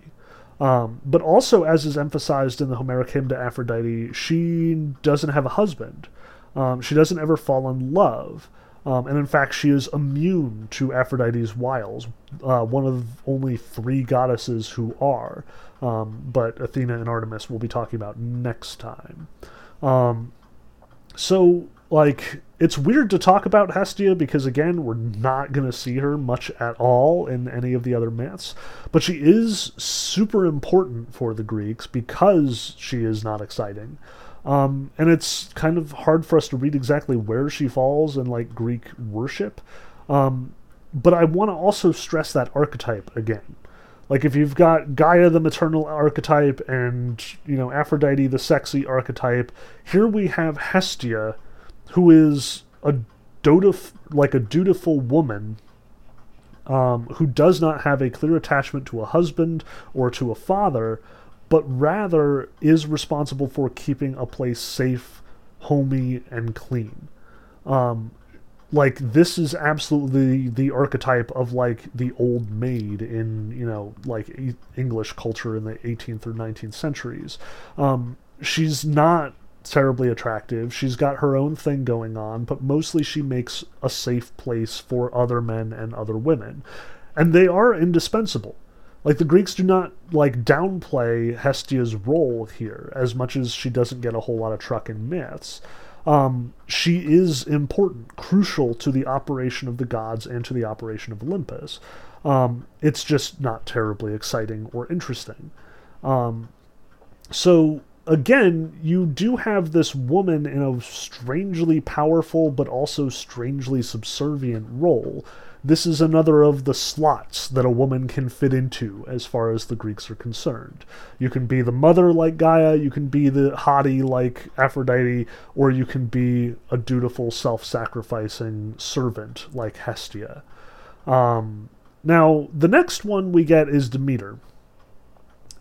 Um, but also, as is emphasized in the Homeric hymn to Aphrodite, she doesn't have a husband. Um, she doesn't ever fall in love. Um, and in fact, she is immune to Aphrodite's wiles, uh, one of only three goddesses who are. Um, but Athena and Artemis we'll be talking about next time. Um, so like it's weird to talk about Hestia because again we're not going to see her much at all in any of the other myths but she is super important for the Greeks because she is not exciting um, and it's kind of hard for us to read exactly where she falls in like Greek worship. Um, but I want to also stress that archetype again. Like if you've got Gaia the maternal archetype and you know Aphrodite the sexy archetype, here we have Hestia, who is a dutif- like a dutiful woman um, who does not have a clear attachment to a husband or to a father, but rather is responsible for keeping a place safe, homey, and clean. Um, like this is absolutely the archetype of like the old maid in you know like english culture in the 18th or 19th centuries um, she's not terribly attractive she's got her own thing going on but mostly she makes a safe place for other men and other women and they are indispensable. Like the Greeks do not like downplay Hestia's role here as much as she doesn't get a whole lot of truck in myths. Um, she is important, crucial to the operation of the gods and to the operation of Olympus. Um, it's just not terribly exciting or interesting. Um, so again, you do have this woman in a strangely powerful but also strangely subservient role. This is another of the slots that a woman can fit into as far as the Greeks are concerned. You can be the mother like Gaia, you can be the haughty like Aphrodite, or you can be a dutiful, self sacrificing servant like Hestia. Um, now, the next one we get is Demeter.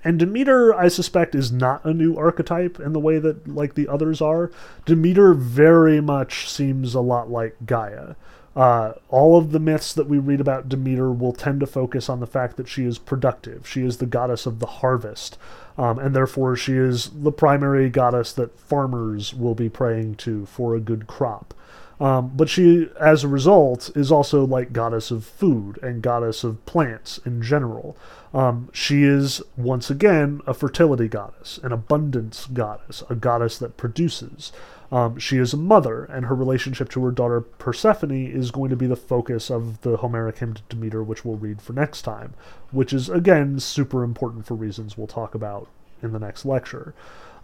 And Demeter, I suspect, is not a new archetype in the way that like the others are. Demeter very much seems a lot like Gaia. Uh, all of the myths that we read about Demeter will tend to focus on the fact that she is productive. She is the goddess of the harvest, um, and therefore she is the primary goddess that farmers will be praying to for a good crop. Um, but she, as a result, is also like goddess of food and goddess of plants in general. Um, she is, once again, a fertility goddess, an abundance goddess, a goddess that produces. Um, she is a mother, and her relationship to her daughter Persephone is going to be the focus of the Homeric hymn to Demeter, which we'll read for next time, which is, again, super important for reasons we'll talk about in the next lecture.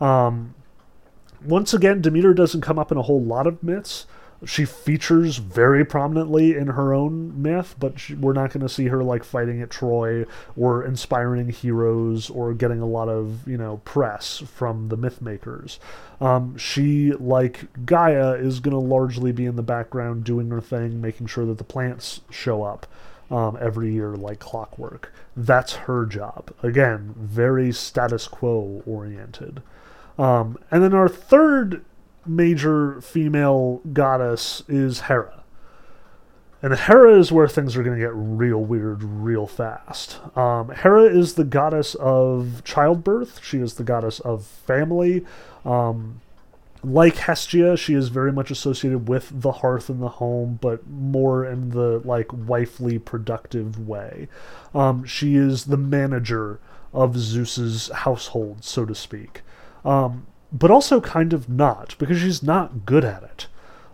Um, once again, Demeter doesn't come up in a whole lot of myths she features very prominently in her own myth, but she, we're not going to see her like fighting at Troy or inspiring heroes or getting a lot of you know press from the myth makers. Um, she, like Gaia, is going to largely be in the background doing her thing, making sure that the plants show up. Um, every year like clockwork. That's her job. Again, very status quo oriented. Um, and then our third major female goddess is Hera. And Hera is where things are going to get real weird real fast. Um, Hera is the goddess of childbirth. She is the goddess of family. Um, like Hestia, she is very much associated with the hearth and the home, but more in the like wifely productive way. Um, she is the manager of Zeus's household, so to speak. Um, but also kind of not, because she's not good at it.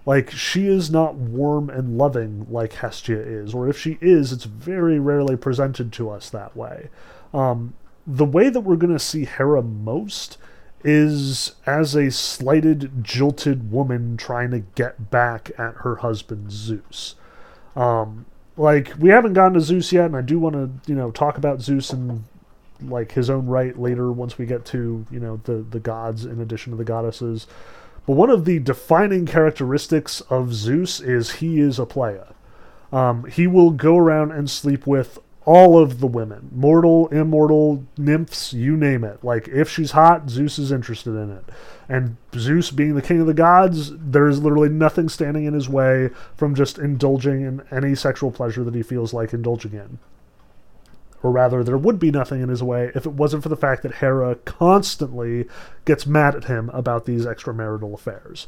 Like, she is not warm and loving like Hestia is, or if she is, it's very rarely presented to us that way. Um, the way that we're going to see Hera most is as a slighted, jilted woman trying to get back at her husband Zeus. Um, like we haven't gotten to Zeus yet, and I do want to, you know, talk about Zeus and like his own right later once we get to you know the the gods in addition to the goddesses. But one of the defining characteristics of Zeus is he is a playa. Um, he will go around and sleep with all of the women, mortal, immortal, nymphs, you name it. Like if she's hot, Zeus is interested in it. And Zeus being the king of the gods, there is literally nothing standing in his way from just indulging in any sexual pleasure that he feels like indulging in or rather, there would be nothing in his way if it wasn't for the fact that Hera constantly gets mad at him about these extramarital affairs.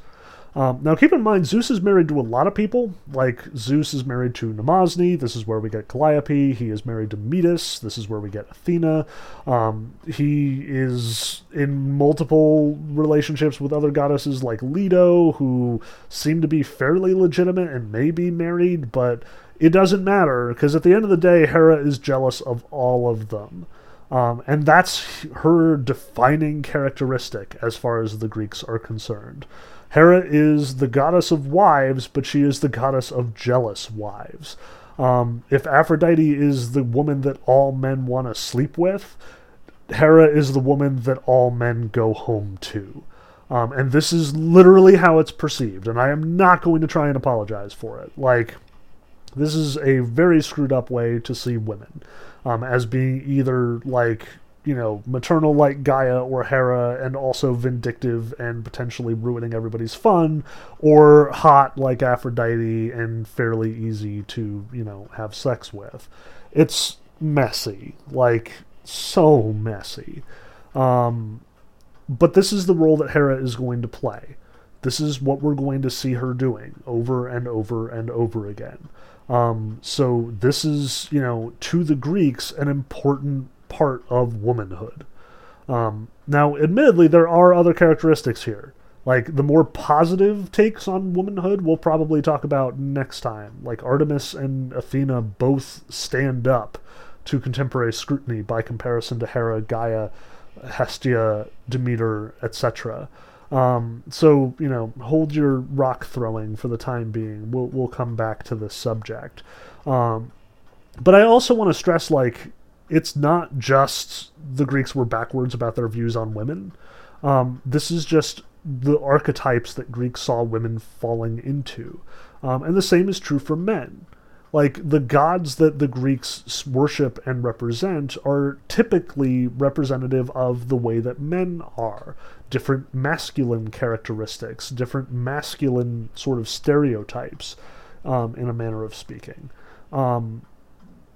Um, now, keep in mind, Zeus is married to a lot of people. Like, Zeus is married to Mnemosyne. This is where we get Calliope. He is married to Metis. This is where we get Athena. Um, he is in multiple relationships with other goddesses like Leto, who seem to be fairly legitimate and may be married, but it doesn't matter because at the end of the day, Hera is jealous of all of them. Um, and that's her defining characteristic as far as the Greeks are concerned. Hera is the goddess of wives, but she is the goddess of jealous wives. Um, if Aphrodite is the woman that all men want to sleep with, Hera is the woman that all men go home to. Um, and this is literally how it's perceived, and I am not going to try and apologize for it. Like, this is a very screwed up way to see women um, as being either like you know maternal like Gaia or Hera, and also vindictive and potentially ruining everybody's fun, or hot like Aphrodite and fairly easy to you know have sex with. It's messy, like so messy. Um, but this is the role that Hera is going to play. This is what we're going to see her doing over and over and over again. Um, so this is, you know, to the Greeks, an important part of womanhood. Um, now, admittedly, there are other characteristics here. Like the more positive takes on womanhood, we'll probably talk about next time. Like Artemis and Athena both stand up to contemporary scrutiny by comparison to Hera, Gaia, Hestia, Demeter, etc. Um, so you know, hold your rock throwing for the time being. We'll we'll come back to this subject. Um, but I also want to stress like it's not just the Greeks were backwards about their views on women. Um, this is just the archetypes that Greeks saw women falling into. Um, and the same is true for men. Like the gods that the Greeks worship and represent are typically representative of the way that men are. Different masculine characteristics, different masculine sort of stereotypes, um, in a manner of speaking. Um,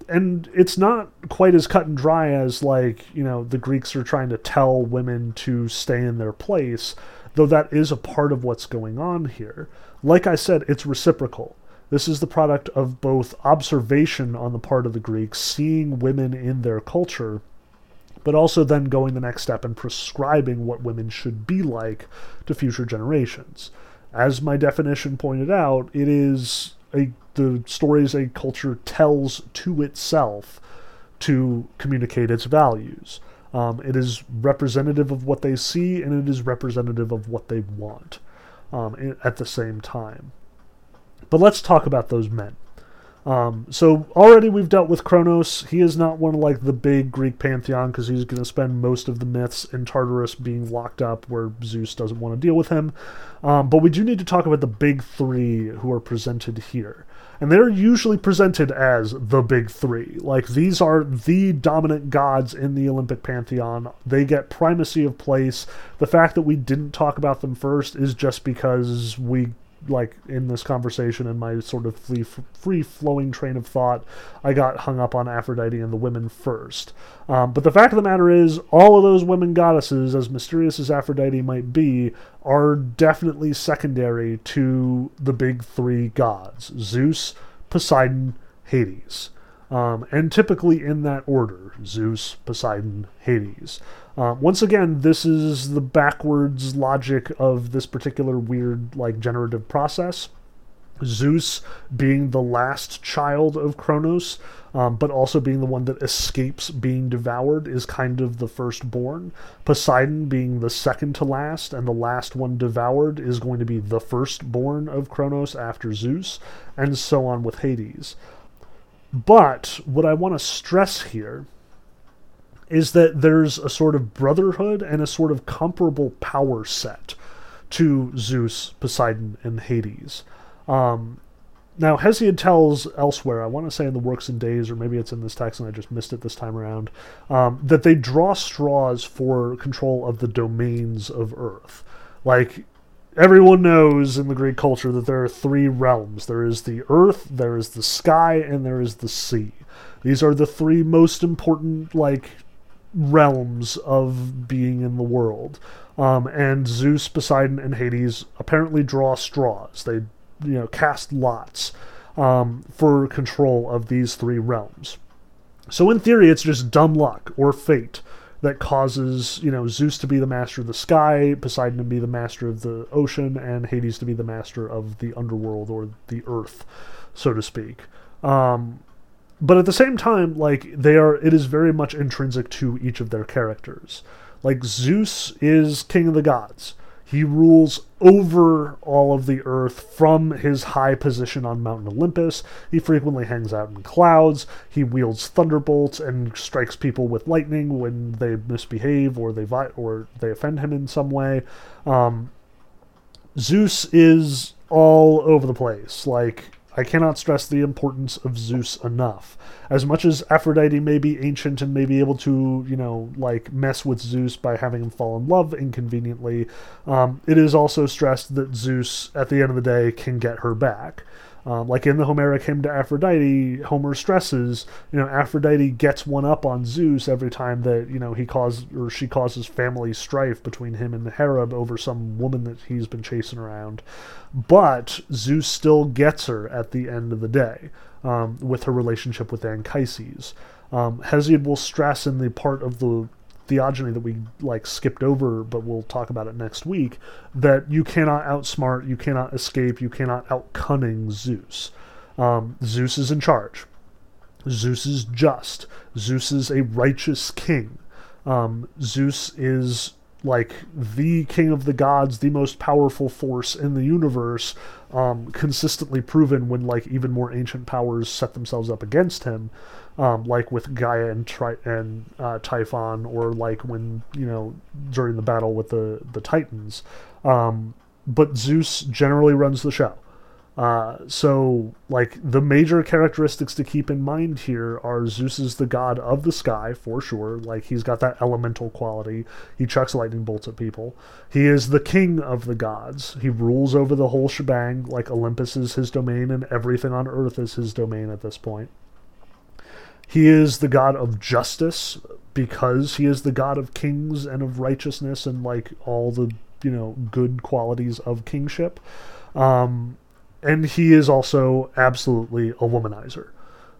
and it's not quite as cut and dry as like you know the greeks are trying to tell women to stay in their place though that is a part of what's going on here like i said it's reciprocal this is the product of both observation on the part of the greeks seeing women in their culture but also then going the next step and prescribing what women should be like to future generations as my definition pointed out it is a the stories a culture tells to itself to communicate its values. Um, it is representative of what they see and it is representative of what they want um, at the same time. But let's talk about those men. Um, so already we've dealt with Kronos. He is not one of like the big Greek pantheon because he's going to spend most of the myths in Tartarus being locked up where Zeus doesn't want to deal with him. Um, but we do need to talk about the big three who are presented here. And they're usually presented as the big three. Like these are the dominant gods in the Olympic pantheon. They get primacy of place. The fact that we didn't talk about them first is just because we like in this conversation and my sort of free, free flowing train of thought, I got hung up on Aphrodite and the women first. Um, but the fact of the matter is, all of those women goddesses, as mysterious as Aphrodite might be, are definitely secondary to the big three gods Zeus, Poseidon, Hades. Um, and typically in that order Zeus, Poseidon, Hades. Uh, once again, this is the backwards logic of this particular weird, like, generative process. Zeus being the last child of Kronos, um, but also being the one that escapes being devoured, is kind of the firstborn. Poseidon being the second to last, and the last one devoured is going to be the firstborn of Kronos after Zeus, and so on with Hades. But what I want to stress here is that there's a sort of brotherhood and a sort of comparable power set to Zeus, Poseidon, and Hades. Um, now, Hesiod tells elsewhere, I want to say in the Works and Days, or maybe it's in this text and I just missed it this time around, um, that they draw straws for control of the domains of Earth. Like, everyone knows in the Greek culture that there are three realms there is the earth, there is the sky, and there is the sea. These are the three most important, like, realms of being in the world. Um, and Zeus, Poseidon, and Hades apparently draw straws. They, you know, cast lots um, for control of these three realms. So in theory, it's just dumb luck or fate that causes, you know, Zeus to be the master of the sky, Poseidon to be the master of the ocean, and Hades to be the master of the underworld or the earth, so to speak. Um, but at the same time like they are it is very much intrinsic to each of their characters like zeus is king of the gods he rules over all of the earth from his high position on Mount Olympus. He frequently hangs out in clouds. He wields thunderbolts and strikes people with lightning when they misbehave or they vi- or they offend him in some way. Um, Zeus is all over the place. Like I cannot stress the importance of Zeus enough. As much as Aphrodite may be ancient and may be able to, you know, like mess with Zeus by having him fall in love inconveniently, um, it is also stressed that Zeus, at the end of the day, can get her back. Um, like in the Homeric hymn to Aphrodite, Homer stresses, you know, Aphrodite gets one up on Zeus every time that, you know, he causes or she causes family strife between him and Hera over some woman that he's been chasing around. But Zeus still gets her at the end of the day. um, with her relationship with Anchises. Um, Hesiod will stress in the part of the theogony that we like skipped over, but we'll talk about it next week, that you cannot outsmart, you cannot escape, you cannot outcunning Zeus. Um, Zeus is in charge. Zeus is just. Zeus is a righteous king. Um, Zeus is like the king of the gods, the most powerful force in the universe, um, consistently proven when like even more ancient powers set themselves up against him, um, like with Gaia and Tri- and uh, Typhon, or like when you know during the battle with the the Titans. Um, but Zeus generally runs the show. Uh, so, like, the major characteristics to keep in mind here are Zeus is the god of the sky, for sure. Like, he's got that elemental quality. He chucks lightning bolts at people. He is the king of the gods. He rules over the whole shebang. Like, Olympus is his domain, and everything on earth is his domain at this point. He is the god of justice because he is the god of kings and of righteousness and, like, all the, you know, good qualities of kingship. Um, and he is also absolutely a womanizer.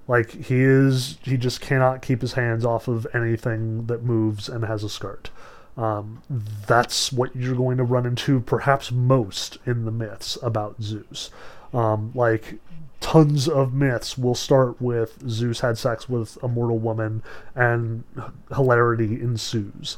Like he is, he just cannot keep his hands off of anything that moves and has a skirt. Um, that's what you're going to run into, perhaps most in the myths about Zeus. Um, like tons of myths will start with Zeus had sex with a mortal woman, and hilarity ensues.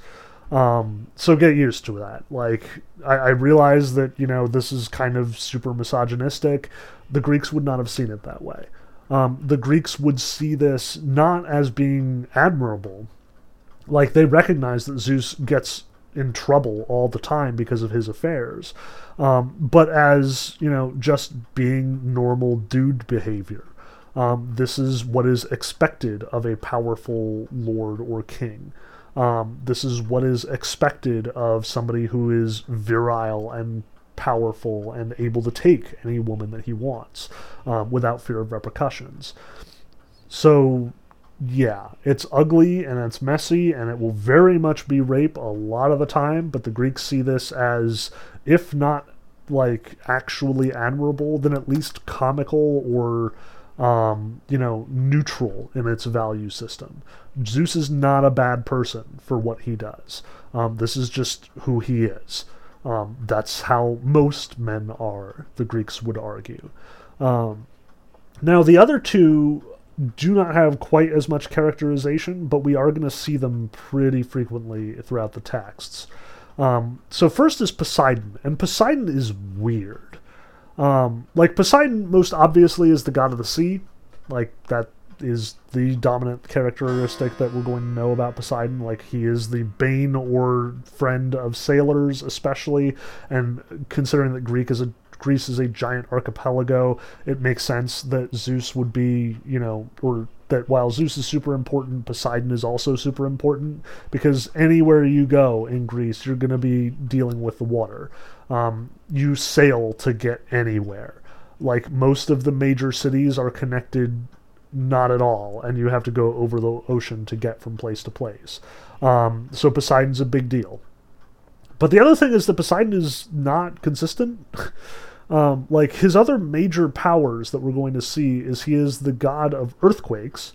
Um, so get used to that. Like, I, I realize that, you know, this is kind of super misogynistic. The Greeks would not have seen it that way. Um, the Greeks would see this not as being admirable. Like, they recognize that Zeus gets in trouble all the time because of his affairs, um, but as, you know, just being normal dude behavior. Um, this is what is expected of a powerful lord or king. Um, this is what is expected of somebody who is virile and powerful and able to take any woman that he wants um, without fear of repercussions. So, yeah, it's ugly and it's messy and it will very much be rape a lot of the time, but the Greeks see this as, if not like actually admirable, then at least comical or um, you know, neutral in its value system. Zeus is not a bad person for what he does. Um, this is just who he is. Um, that's how most men are, the Greeks would argue. Um, now, the other two do not have quite as much characterization, but we are going to see them pretty frequently throughout the texts. Um, so, first is Poseidon, and Poseidon is weird. Um, like Poseidon, most obviously, is the god of the sea. Like that is the dominant characteristic that we're going to know about Poseidon. Like he is the bane or friend of sailors, especially, and considering that Greek is a Greece is a giant archipelago, it makes sense that Zeus would be, you know, or that while Zeus is super important, Poseidon is also super important because anywhere you go in Greece, you're going to be dealing with the water. Um, you sail to get anywhere. Like most of the major cities are connected not at all, and you have to go over the ocean to get from place to place. Um, so Poseidon's a big deal. But the other thing is that Poseidon is not consistent. um, like his other major powers that we're going to see is he is the god of earthquakes,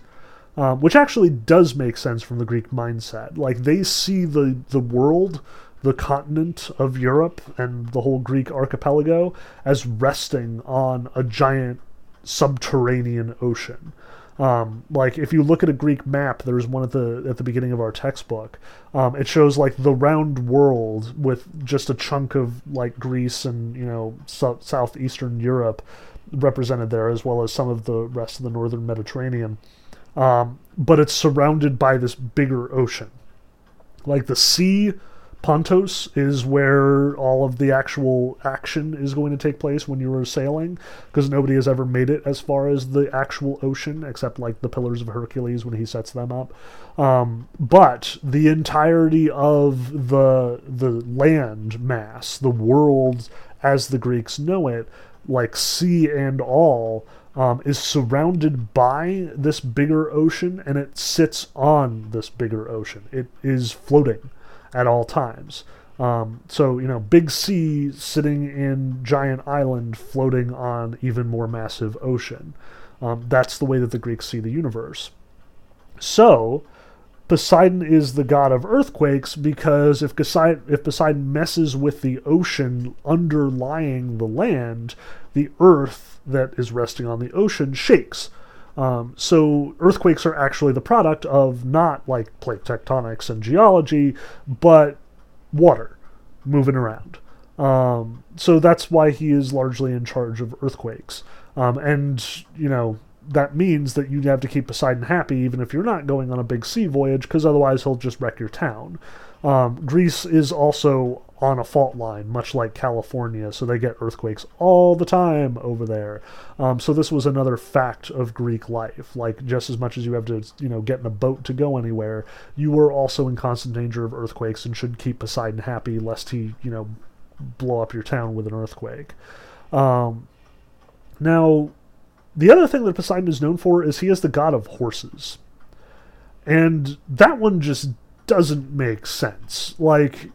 um, which actually does make sense from the Greek mindset. Like they see the the world the continent of Europe and the whole Greek archipelago as resting on a giant subterranean ocean. Um, like if you look at a Greek map, there's one at the at the beginning of our textbook. Um, it shows like the round world with just a chunk of like Greece and you know so- southeastern Europe represented there, as well as some of the rest of the northern Mediterranean. Um, but it's surrounded by this bigger ocean. Like the sea Pontos is where all of the actual action is going to take place when you are sailing, because nobody has ever made it as far as the actual ocean, except like the Pillars of Hercules when he sets them up. Um, but the entirety of the the land mass, the world as the Greeks know it, like sea and all, um, is surrounded by this bigger ocean, and it sits on this bigger ocean. It is floating at all times. Um, so, you know, big sea sitting in giant island floating on even more massive ocean. Um, that's the way that the Greeks see the universe. So, Poseidon is the god of earthquakes because if if Poseidon messes with the ocean underlying the land, the earth that is resting on the ocean shakes. Um, so earthquakes are actually the product of not like plate tectonics and geology, but water moving around. Um, so that's why he is largely in charge of earthquakes. Um, and, you know, that means that you have to keep Poseidon happy even if you're not going on a big sea voyage, because otherwise he'll just wreck your town. Um, Greece is also on a fault line, much like California, so they get earthquakes all the time over there. Um, so this was another fact of Greek life. Like just as much as you have to, you know, get in a boat to go anywhere, you were also in constant danger of earthquakes and should keep Poseidon happy, lest he, you know, blow up your town with an earthquake. Um, now, the other thing that Poseidon is known for is he is the god of horses. And that one just doesn't make sense. Like,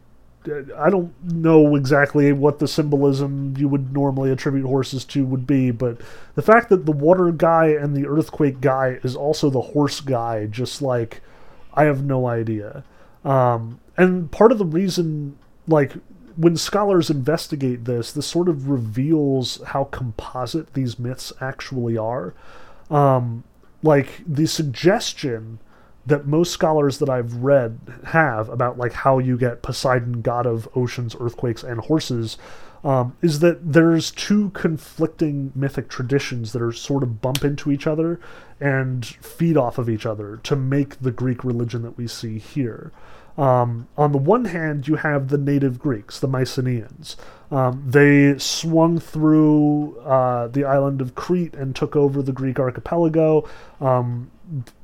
I don't know exactly what the symbolism you would normally attribute horses to would be, but the fact that the water guy and the earthquake guy is also the horse guy, just like, I have no idea. Um, and part of the reason, like, when scholars investigate this, this sort of reveals how composite these myths actually are. Um, like the suggestion that most scholars that I've read have about like how you get Poseidon, god of oceans, earthquakes, and horses, um, is that there's two conflicting mythic traditions that are sort of bump into each other and feed off of each other to make the Greek religion that we see here. Um, on the one hand, you have the native Greeks, the Mycenaeans. Um, they swung through uh, the island of Crete and took over the Greek archipelago, um,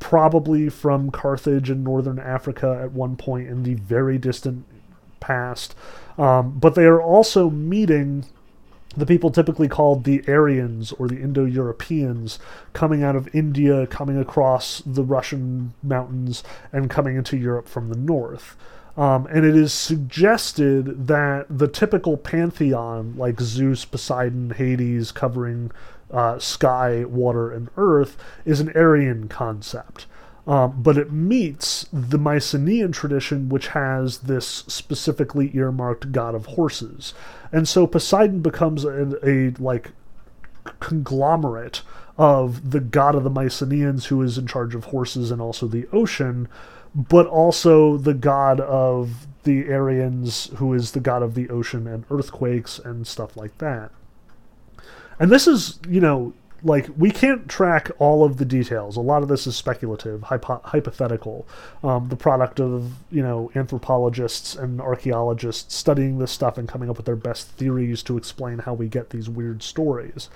probably from Carthage in northern Africa at one point in the very distant past. Um, but they are also meeting the people typically called the Aryans or the Indo Europeans coming out of India, coming across the Russian mountains, and coming into Europe from the north. Um, and it is suggested that the typical pantheon, like Zeus, Poseidon, Hades, covering uh, sky, water, and earth, is an Aryan concept. Um, but it meets the Mycenaean tradition, which has this specifically earmarked god of horses. And so Poseidon becomes a, a like conglomerate of the god of the Mycenaeans, who is in charge of horses and also the ocean, but also the god of the Aryans, who is the god of the ocean and earthquakes and stuff like that. And this is, you know, like we can't track all of the details. A lot of this is speculative, hypo- hypothetical, um, the product of you know anthropologists and archaeologists studying this stuff and coming up with their best theories to explain how we get these weird stories.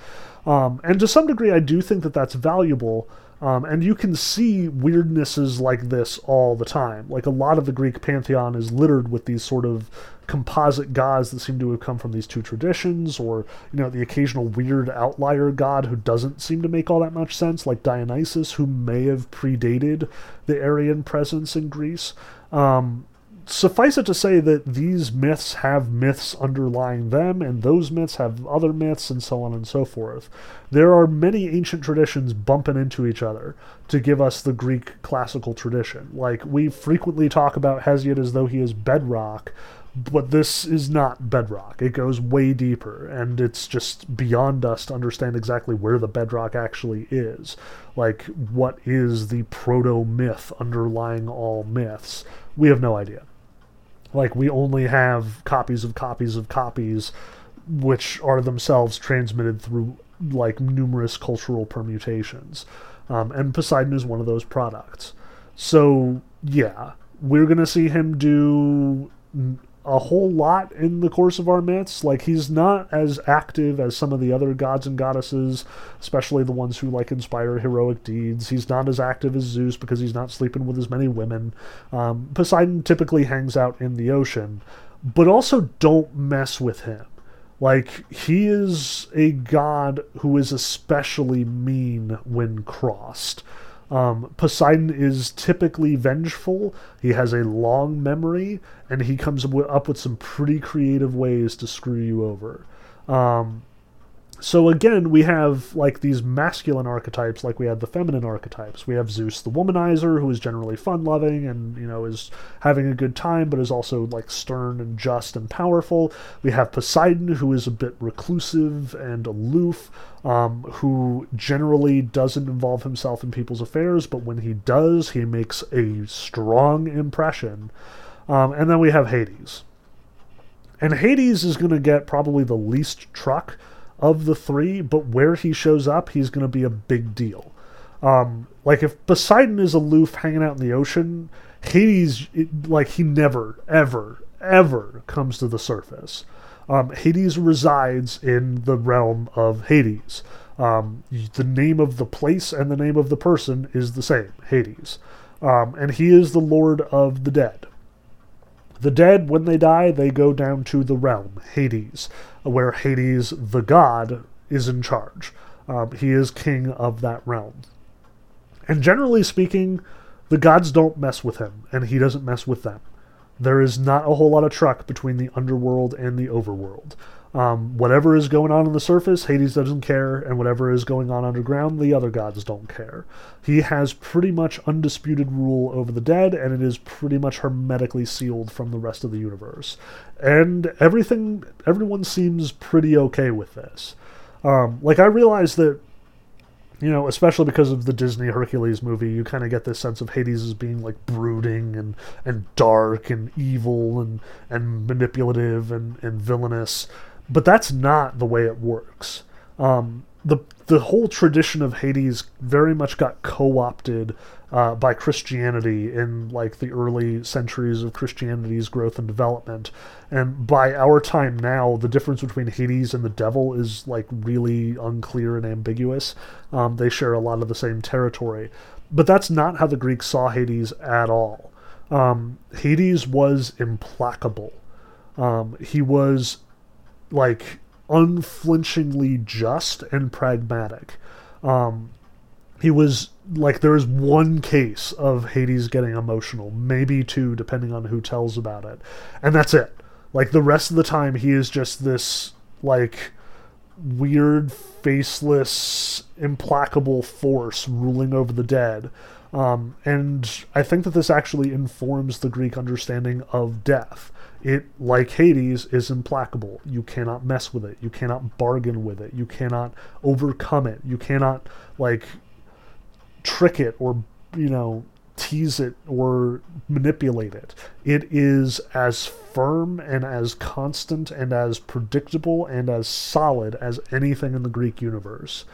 Um, and to some degree, I do think that that's valuable. Um, and you can see weirdnesses like this all the time. Like a lot of the Greek pantheon is littered with these sort of composite gods that seem to have come from these two traditions, or you know the occasional weird outlier god who doesn't seem to make all that much sense, like Dionysus, who may have predated the Aryan presence in Greece. Um, suffice it to say that these myths have myths underlying them, and those myths have other myths, and so on and so forth. There are many ancient traditions bumping into each other to give us the Greek classical tradition. Like, we frequently talk about Hesiod as though he is bedrock, but this is not bedrock. It goes way deeper, and it's just beyond us to understand exactly where the bedrock actually is. Like, what is the proto myth underlying all myths? We have no idea. Like we only have copies of copies of copies, which are themselves transmitted through like numerous cultural permutations. Um, and Poseidon is one of those products. So yeah, we're gonna see him do a whole lot in the course of our myths. Like he's not as active as some of the other gods and goddesses, especially the ones who like inspire heroic deeds. He's not as active as Zeus because he's not sleeping with as many women. Um, Poseidon typically hangs out in the ocean, but also don't mess with him. Like he is a god who is especially mean when crossed. Um, Poseidon is typically vengeful. He has a long memory, and he comes up with some pretty creative ways to screw you over. Um, so again, we have like these masculine archetypes, like we had the feminine archetypes. We have Zeus, the womanizer, who is generally fun-loving and you know is having a good time, but is also like stern and just and powerful. We have Poseidon, who is a bit reclusive and aloof, um, who generally doesn't involve himself in people's affairs, but when he does, he makes a strong impression. Um, and then we have Hades, and Hades is going to get probably the least truck of the three, but where he shows up, he's going to be a big deal. Um, like if Poseidon is aloof, hanging out in the ocean, Hades, it, like he never, ever, ever comes to the surface. Um, Hades resides in the realm of Hades. Um, the name of the place and the name of the person is the same, Hades. Um, and he is the Lord of the dead. The dead, when they die, they go down to the realm, Hades, where Hades, the god, is in charge. Um, he is king of that realm. And generally speaking, the gods don't mess with him, and he doesn't mess with them. There is not a whole lot of truck between the underworld and the overworld. Um, whatever is going on on the surface, Hades doesn't care, and whatever is going on underground, the other gods don't care. He has pretty much undisputed rule over the dead, and it is pretty much hermetically sealed from the rest of the universe. And everything, everyone seems pretty okay with this. Um, like I realize that you know, especially because of the Disney Hercules movie, you kind of get this sense of Hades as being like brooding and, and dark and evil and, and manipulative and, and villainous but that's not the way it works. Um, the the whole tradition of Hades very much got co-opted uh, by Christianity in like the early centuries of Christianity's growth and development, and by our time now, the difference between Hades and the devil is like really unclear and ambiguous. Um, they share a lot of the same territory, but that's not how the Greeks saw Hades at all. Um, Hades was implacable. Um, he was like unflinchingly just and pragmatic. Um, he was like there is one case of Hades getting emotional, maybe two, depending on who tells about it, and that's it. Like the rest of the time, he is just this like weird, faceless, implacable force ruling over the dead. Um, and I think that this actually informs the Greek understanding of death. It, like Hades, is implacable. You cannot mess with it. You cannot bargain with it. You cannot overcome it. You cannot, like, trick it or, you know, tease it or manipulate it. It is as firm and as constant and as predictable and as solid as anything in the Greek universe.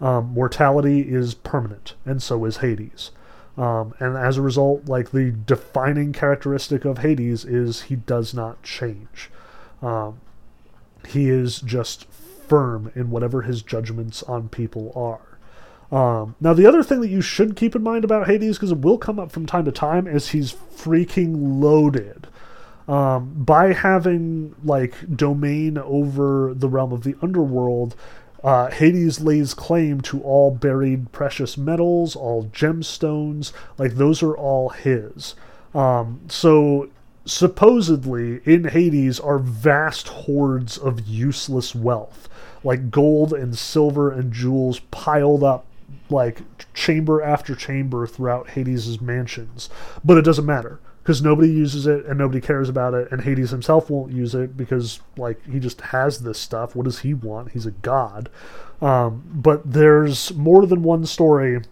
Um, mortality is permanent, and so is Hades. Um, and as a result, like the defining characteristic of Hades is he does not change. Um, he is just firm in whatever his judgments on people are. Um, now, the other thing that you should keep in mind about Hades, because it will come up from time to time, is he's freaking loaded. Um, by having like domain over the realm of the underworld, uh, Hades lays claim to all buried precious metals, all gemstones, like those are all his. Um, so supposedly in Hades are vast hoards of useless wealth, like gold and silver and jewels piled up like chamber after chamber throughout Hades's mansions. But it doesn't matter because nobody uses it and nobody cares about it and Hades himself won't use it because like he just has this stuff. What does he want? He's a god. Um, but there's more than one story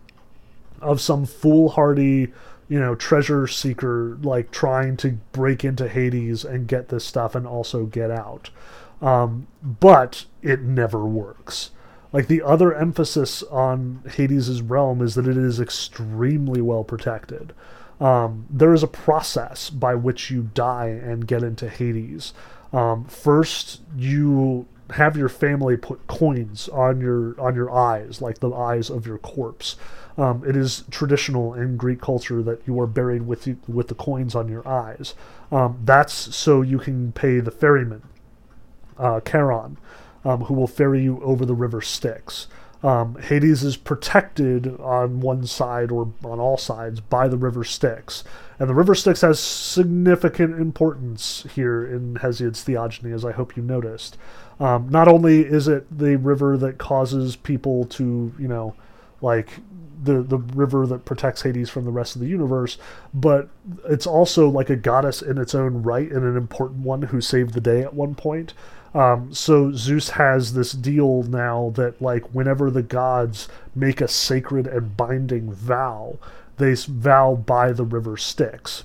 of some foolhardy you know treasure seeker like trying to break into Hades and get this stuff and also get out. Um, but it never works. Like the other emphasis on Hades's realm is that it is extremely well protected um, there is a process by which you die and get into Hades. Um, first, you have your family put coins on your on your eyes, like the eyes of your corpse. Um, it is traditional in Greek culture that you are buried with you, with the coins on your eyes. Um, that's so you can pay the ferryman, uh, Charon, um, who will ferry you over the river Styx. Um, Hades is protected on one side or on all sides by the river Styx. And the river Styx has significant importance here in Hesiod's theogony, as I hope you noticed. Um, not only is it the river that causes people to, you know, like the the river that protects Hades from the rest of the universe, but it's also like a goddess in its own right and an important one who saved the day at one point. Um, so Zeus has this deal now that like whenever the gods make a sacred and binding vow, they vow by the river Styx,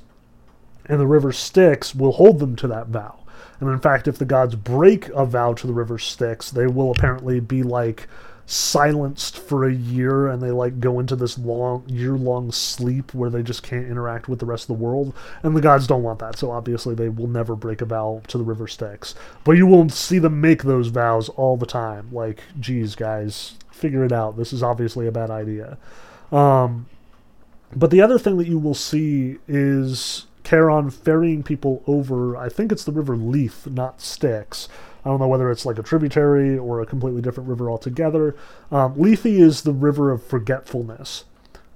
and the river Styx will hold them to that vow. And in fact, if the gods break a vow to the river Styx, they will apparently be like silenced for a year and they like go into this long year long sleep where they just can't interact with the rest of the world. And the gods don't want that so obviously they will never break a vow to the river Styx. But you will see them make those vows all the time. Like geez guys figure it out. This is obviously a bad idea. Um, but the other thing that you will see is Charon ferrying people over. I think it's the river Lethe not Styx I don't know whether it's like a tributary or a completely different river altogether. Um, Lethe is the river of forgetfulness.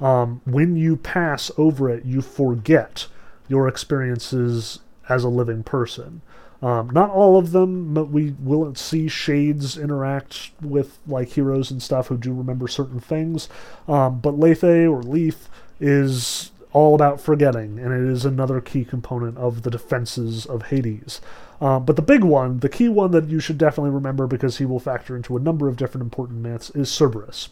Um, when you pass over it, you forget your experiences as a living person. Um, not all of them, but we will see shades interact with like heroes and stuff who do remember certain things. Um, but Lethe or Leith is all about forgetting, and it is another key component of the defenses of Hades. Um, but the big one, the key one that you should definitely remember because he will factor into a number of different important myths, is Cerberus.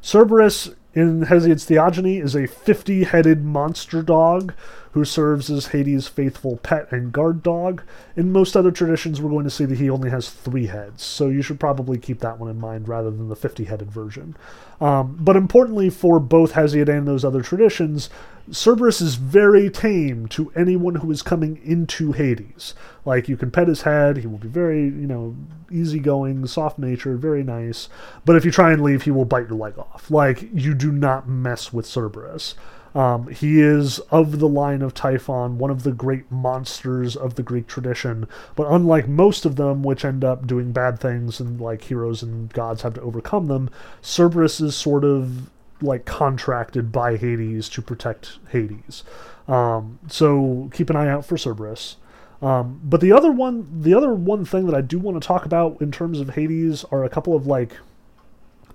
Cerberus in Hesiod's Theogony is a 50 headed monster dog who serves as Hades' faithful pet and guard dog. In most other traditions, we're going to see that he only has three heads, so you should probably keep that one in mind rather than the 50 headed version. Um, but importantly for both Hesiod and those other traditions, Cerberus is very tame to anyone who is coming into Hades. Like, you can pet his head, he will be very, you know, easygoing, soft natured, very nice. But if you try and leave, he will bite your leg off. Like, you do not mess with Cerberus. Um, he is of the line of Typhon, one of the great monsters of the Greek tradition. But unlike most of them, which end up doing bad things and like heroes and gods have to overcome them, Cerberus is sort of like contracted by Hades to protect Hades. Um, so keep an eye out for Cerberus. Um, but the other one, the other one thing that I do want to talk about in terms of Hades are a couple of like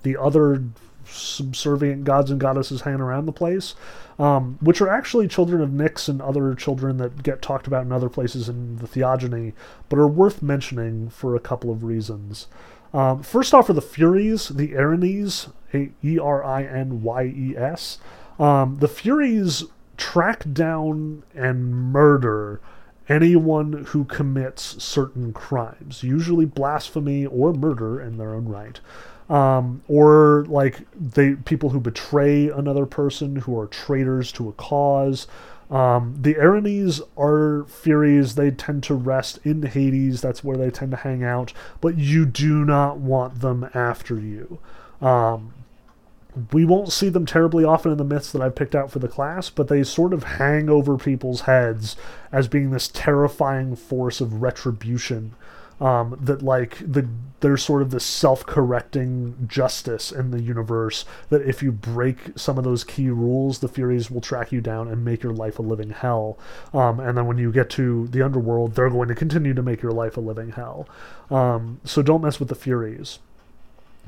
the other subservient gods and goddesses hanging around the place, um, which are actually children of Nyx and other children that get talked about in other places in the Theogony, but are worth mentioning for a couple of reasons. Um, first off, are the Furies, the Erinyes, E R I N Y E S. Um, the Furies track down and murder anyone who commits certain crimes, usually blasphemy or murder in their own right. Um, or like they people who betray another person, who are traitors to a cause. Um, the Erinyes are Furies. They tend to rest in Hades. That's where they tend to hang out. But you do not want them after you. Um, we won't see them terribly often in the myths that I've picked out for the class, but they sort of hang over people's heads as being this terrifying force of retribution. Um, that like the there's sort of this self-correcting justice in the universe that if you break some of those key rules, the Furies will track you down and make your life a living hell. Um, and then when you get to the underworld, they're going to continue to make your life a living hell. Um, so don't mess with the Furies.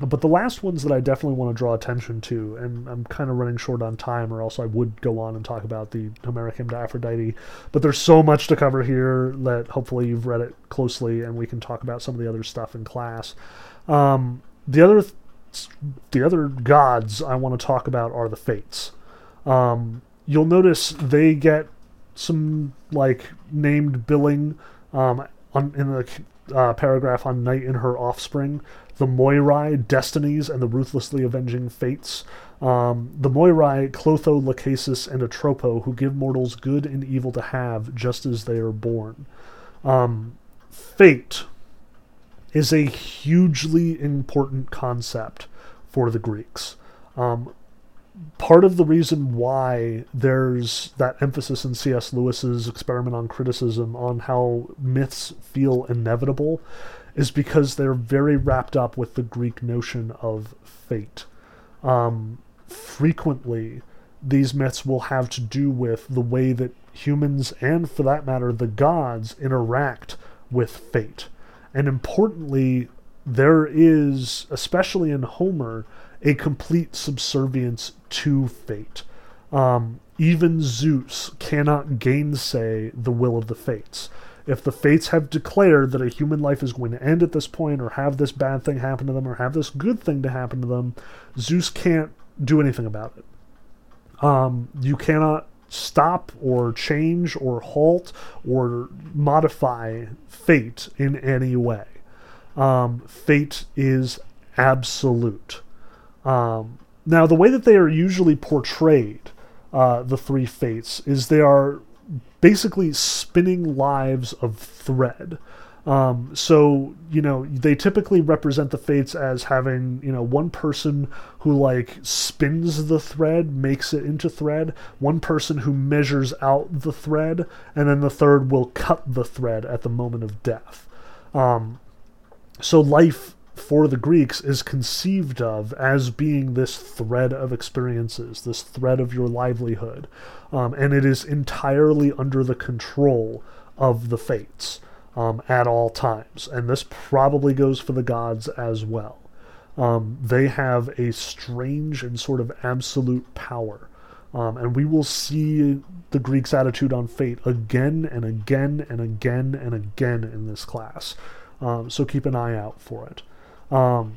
But the last ones that I definitely want to draw attention to, and I'm kind of running short on time, or else I would go on and talk about the Homeric hymn to Aphrodite. But there's so much to cover here that hopefully you've read it closely, and we can talk about some of the other stuff in class. Um, the other, th- the other gods I want to talk about are the Fates. Um, you'll notice they get some like named billing um, on, in the uh, paragraph on Night and her offspring the Moirai, Destinies, and the Ruthlessly Avenging Fates. Um, the Moirai, Clotho, Lachesis, and Atropos, who give mortals good and evil to have just as they are born. Um, fate is a hugely important concept for the Greeks. Um, part of the reason why there's that emphasis in C.S. Lewis's experiment on criticism on how myths feel inevitable is because they're very wrapped up with the Greek notion of fate. Um, frequently, these myths will have to do with the way that humans, and for that matter, the gods, interact with fate. And importantly, there is, especially in Homer, a complete subservience to fate. Um, even Zeus cannot gainsay the will of the fates. If the fates have declared that a human life is going to end at this point, or have this bad thing happen to them, or have this good thing to happen to them, Zeus can't do anything about it. Um, you cannot stop or change or halt or modify fate in any way. Um, fate is absolute. Um, now, the way that they are usually portrayed, uh, the three fates, is they are basically spinning lives of thread. Um, so you know they typically represent the fates as having you know one person who like spins the thread, makes it into thread, one person who measures out the thread, and then the third will cut the thread at the moment of death. Um, so life for the Greeks is conceived of as being this thread of experiences, this thread of your livelihood, um, and it is entirely under the control of the fates um, at all times. And this probably goes for the gods as well. Um, they have a strange and sort of absolute power. Um, and we will see the Greeks' attitude on fate again and again and again and again in this class. Um, so keep an eye out for it. Um,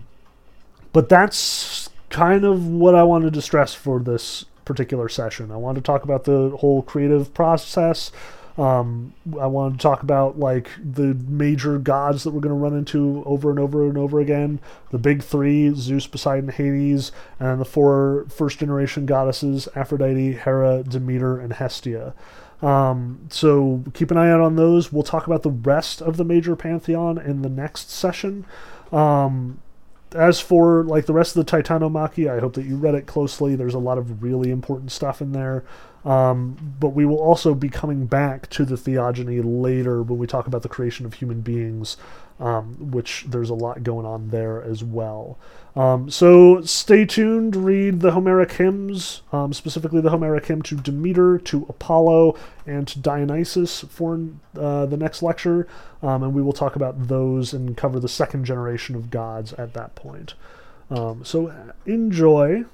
but that's kind of what I wanted to stress for this particular session. I wanted to talk about the whole creative process. Um, I wanted to talk about like the major gods that we're going to run into over and over and over again. The big three: Zeus, Poseidon, Hades, and the four first generation goddesses: Aphrodite, Hera, Demeter, and Hestia. Um, so keep an eye out on those. We'll talk about the rest of the major pantheon in the next session. Um, as for like the rest of the Titanomachy, I hope that you read it closely. There's a lot of really important stuff in there. Um, but we will also be coming back to the theogony later when we talk about the creation of human beings, um, which there's a lot going on there as well. Um, so stay tuned, read the Homeric hymns, um, specifically the Homeric hymn to Demeter, to Apollo, and to Dionysus for uh, the next lecture, um, and we will talk about those and cover the second generation of gods at that point. Um, so enjoy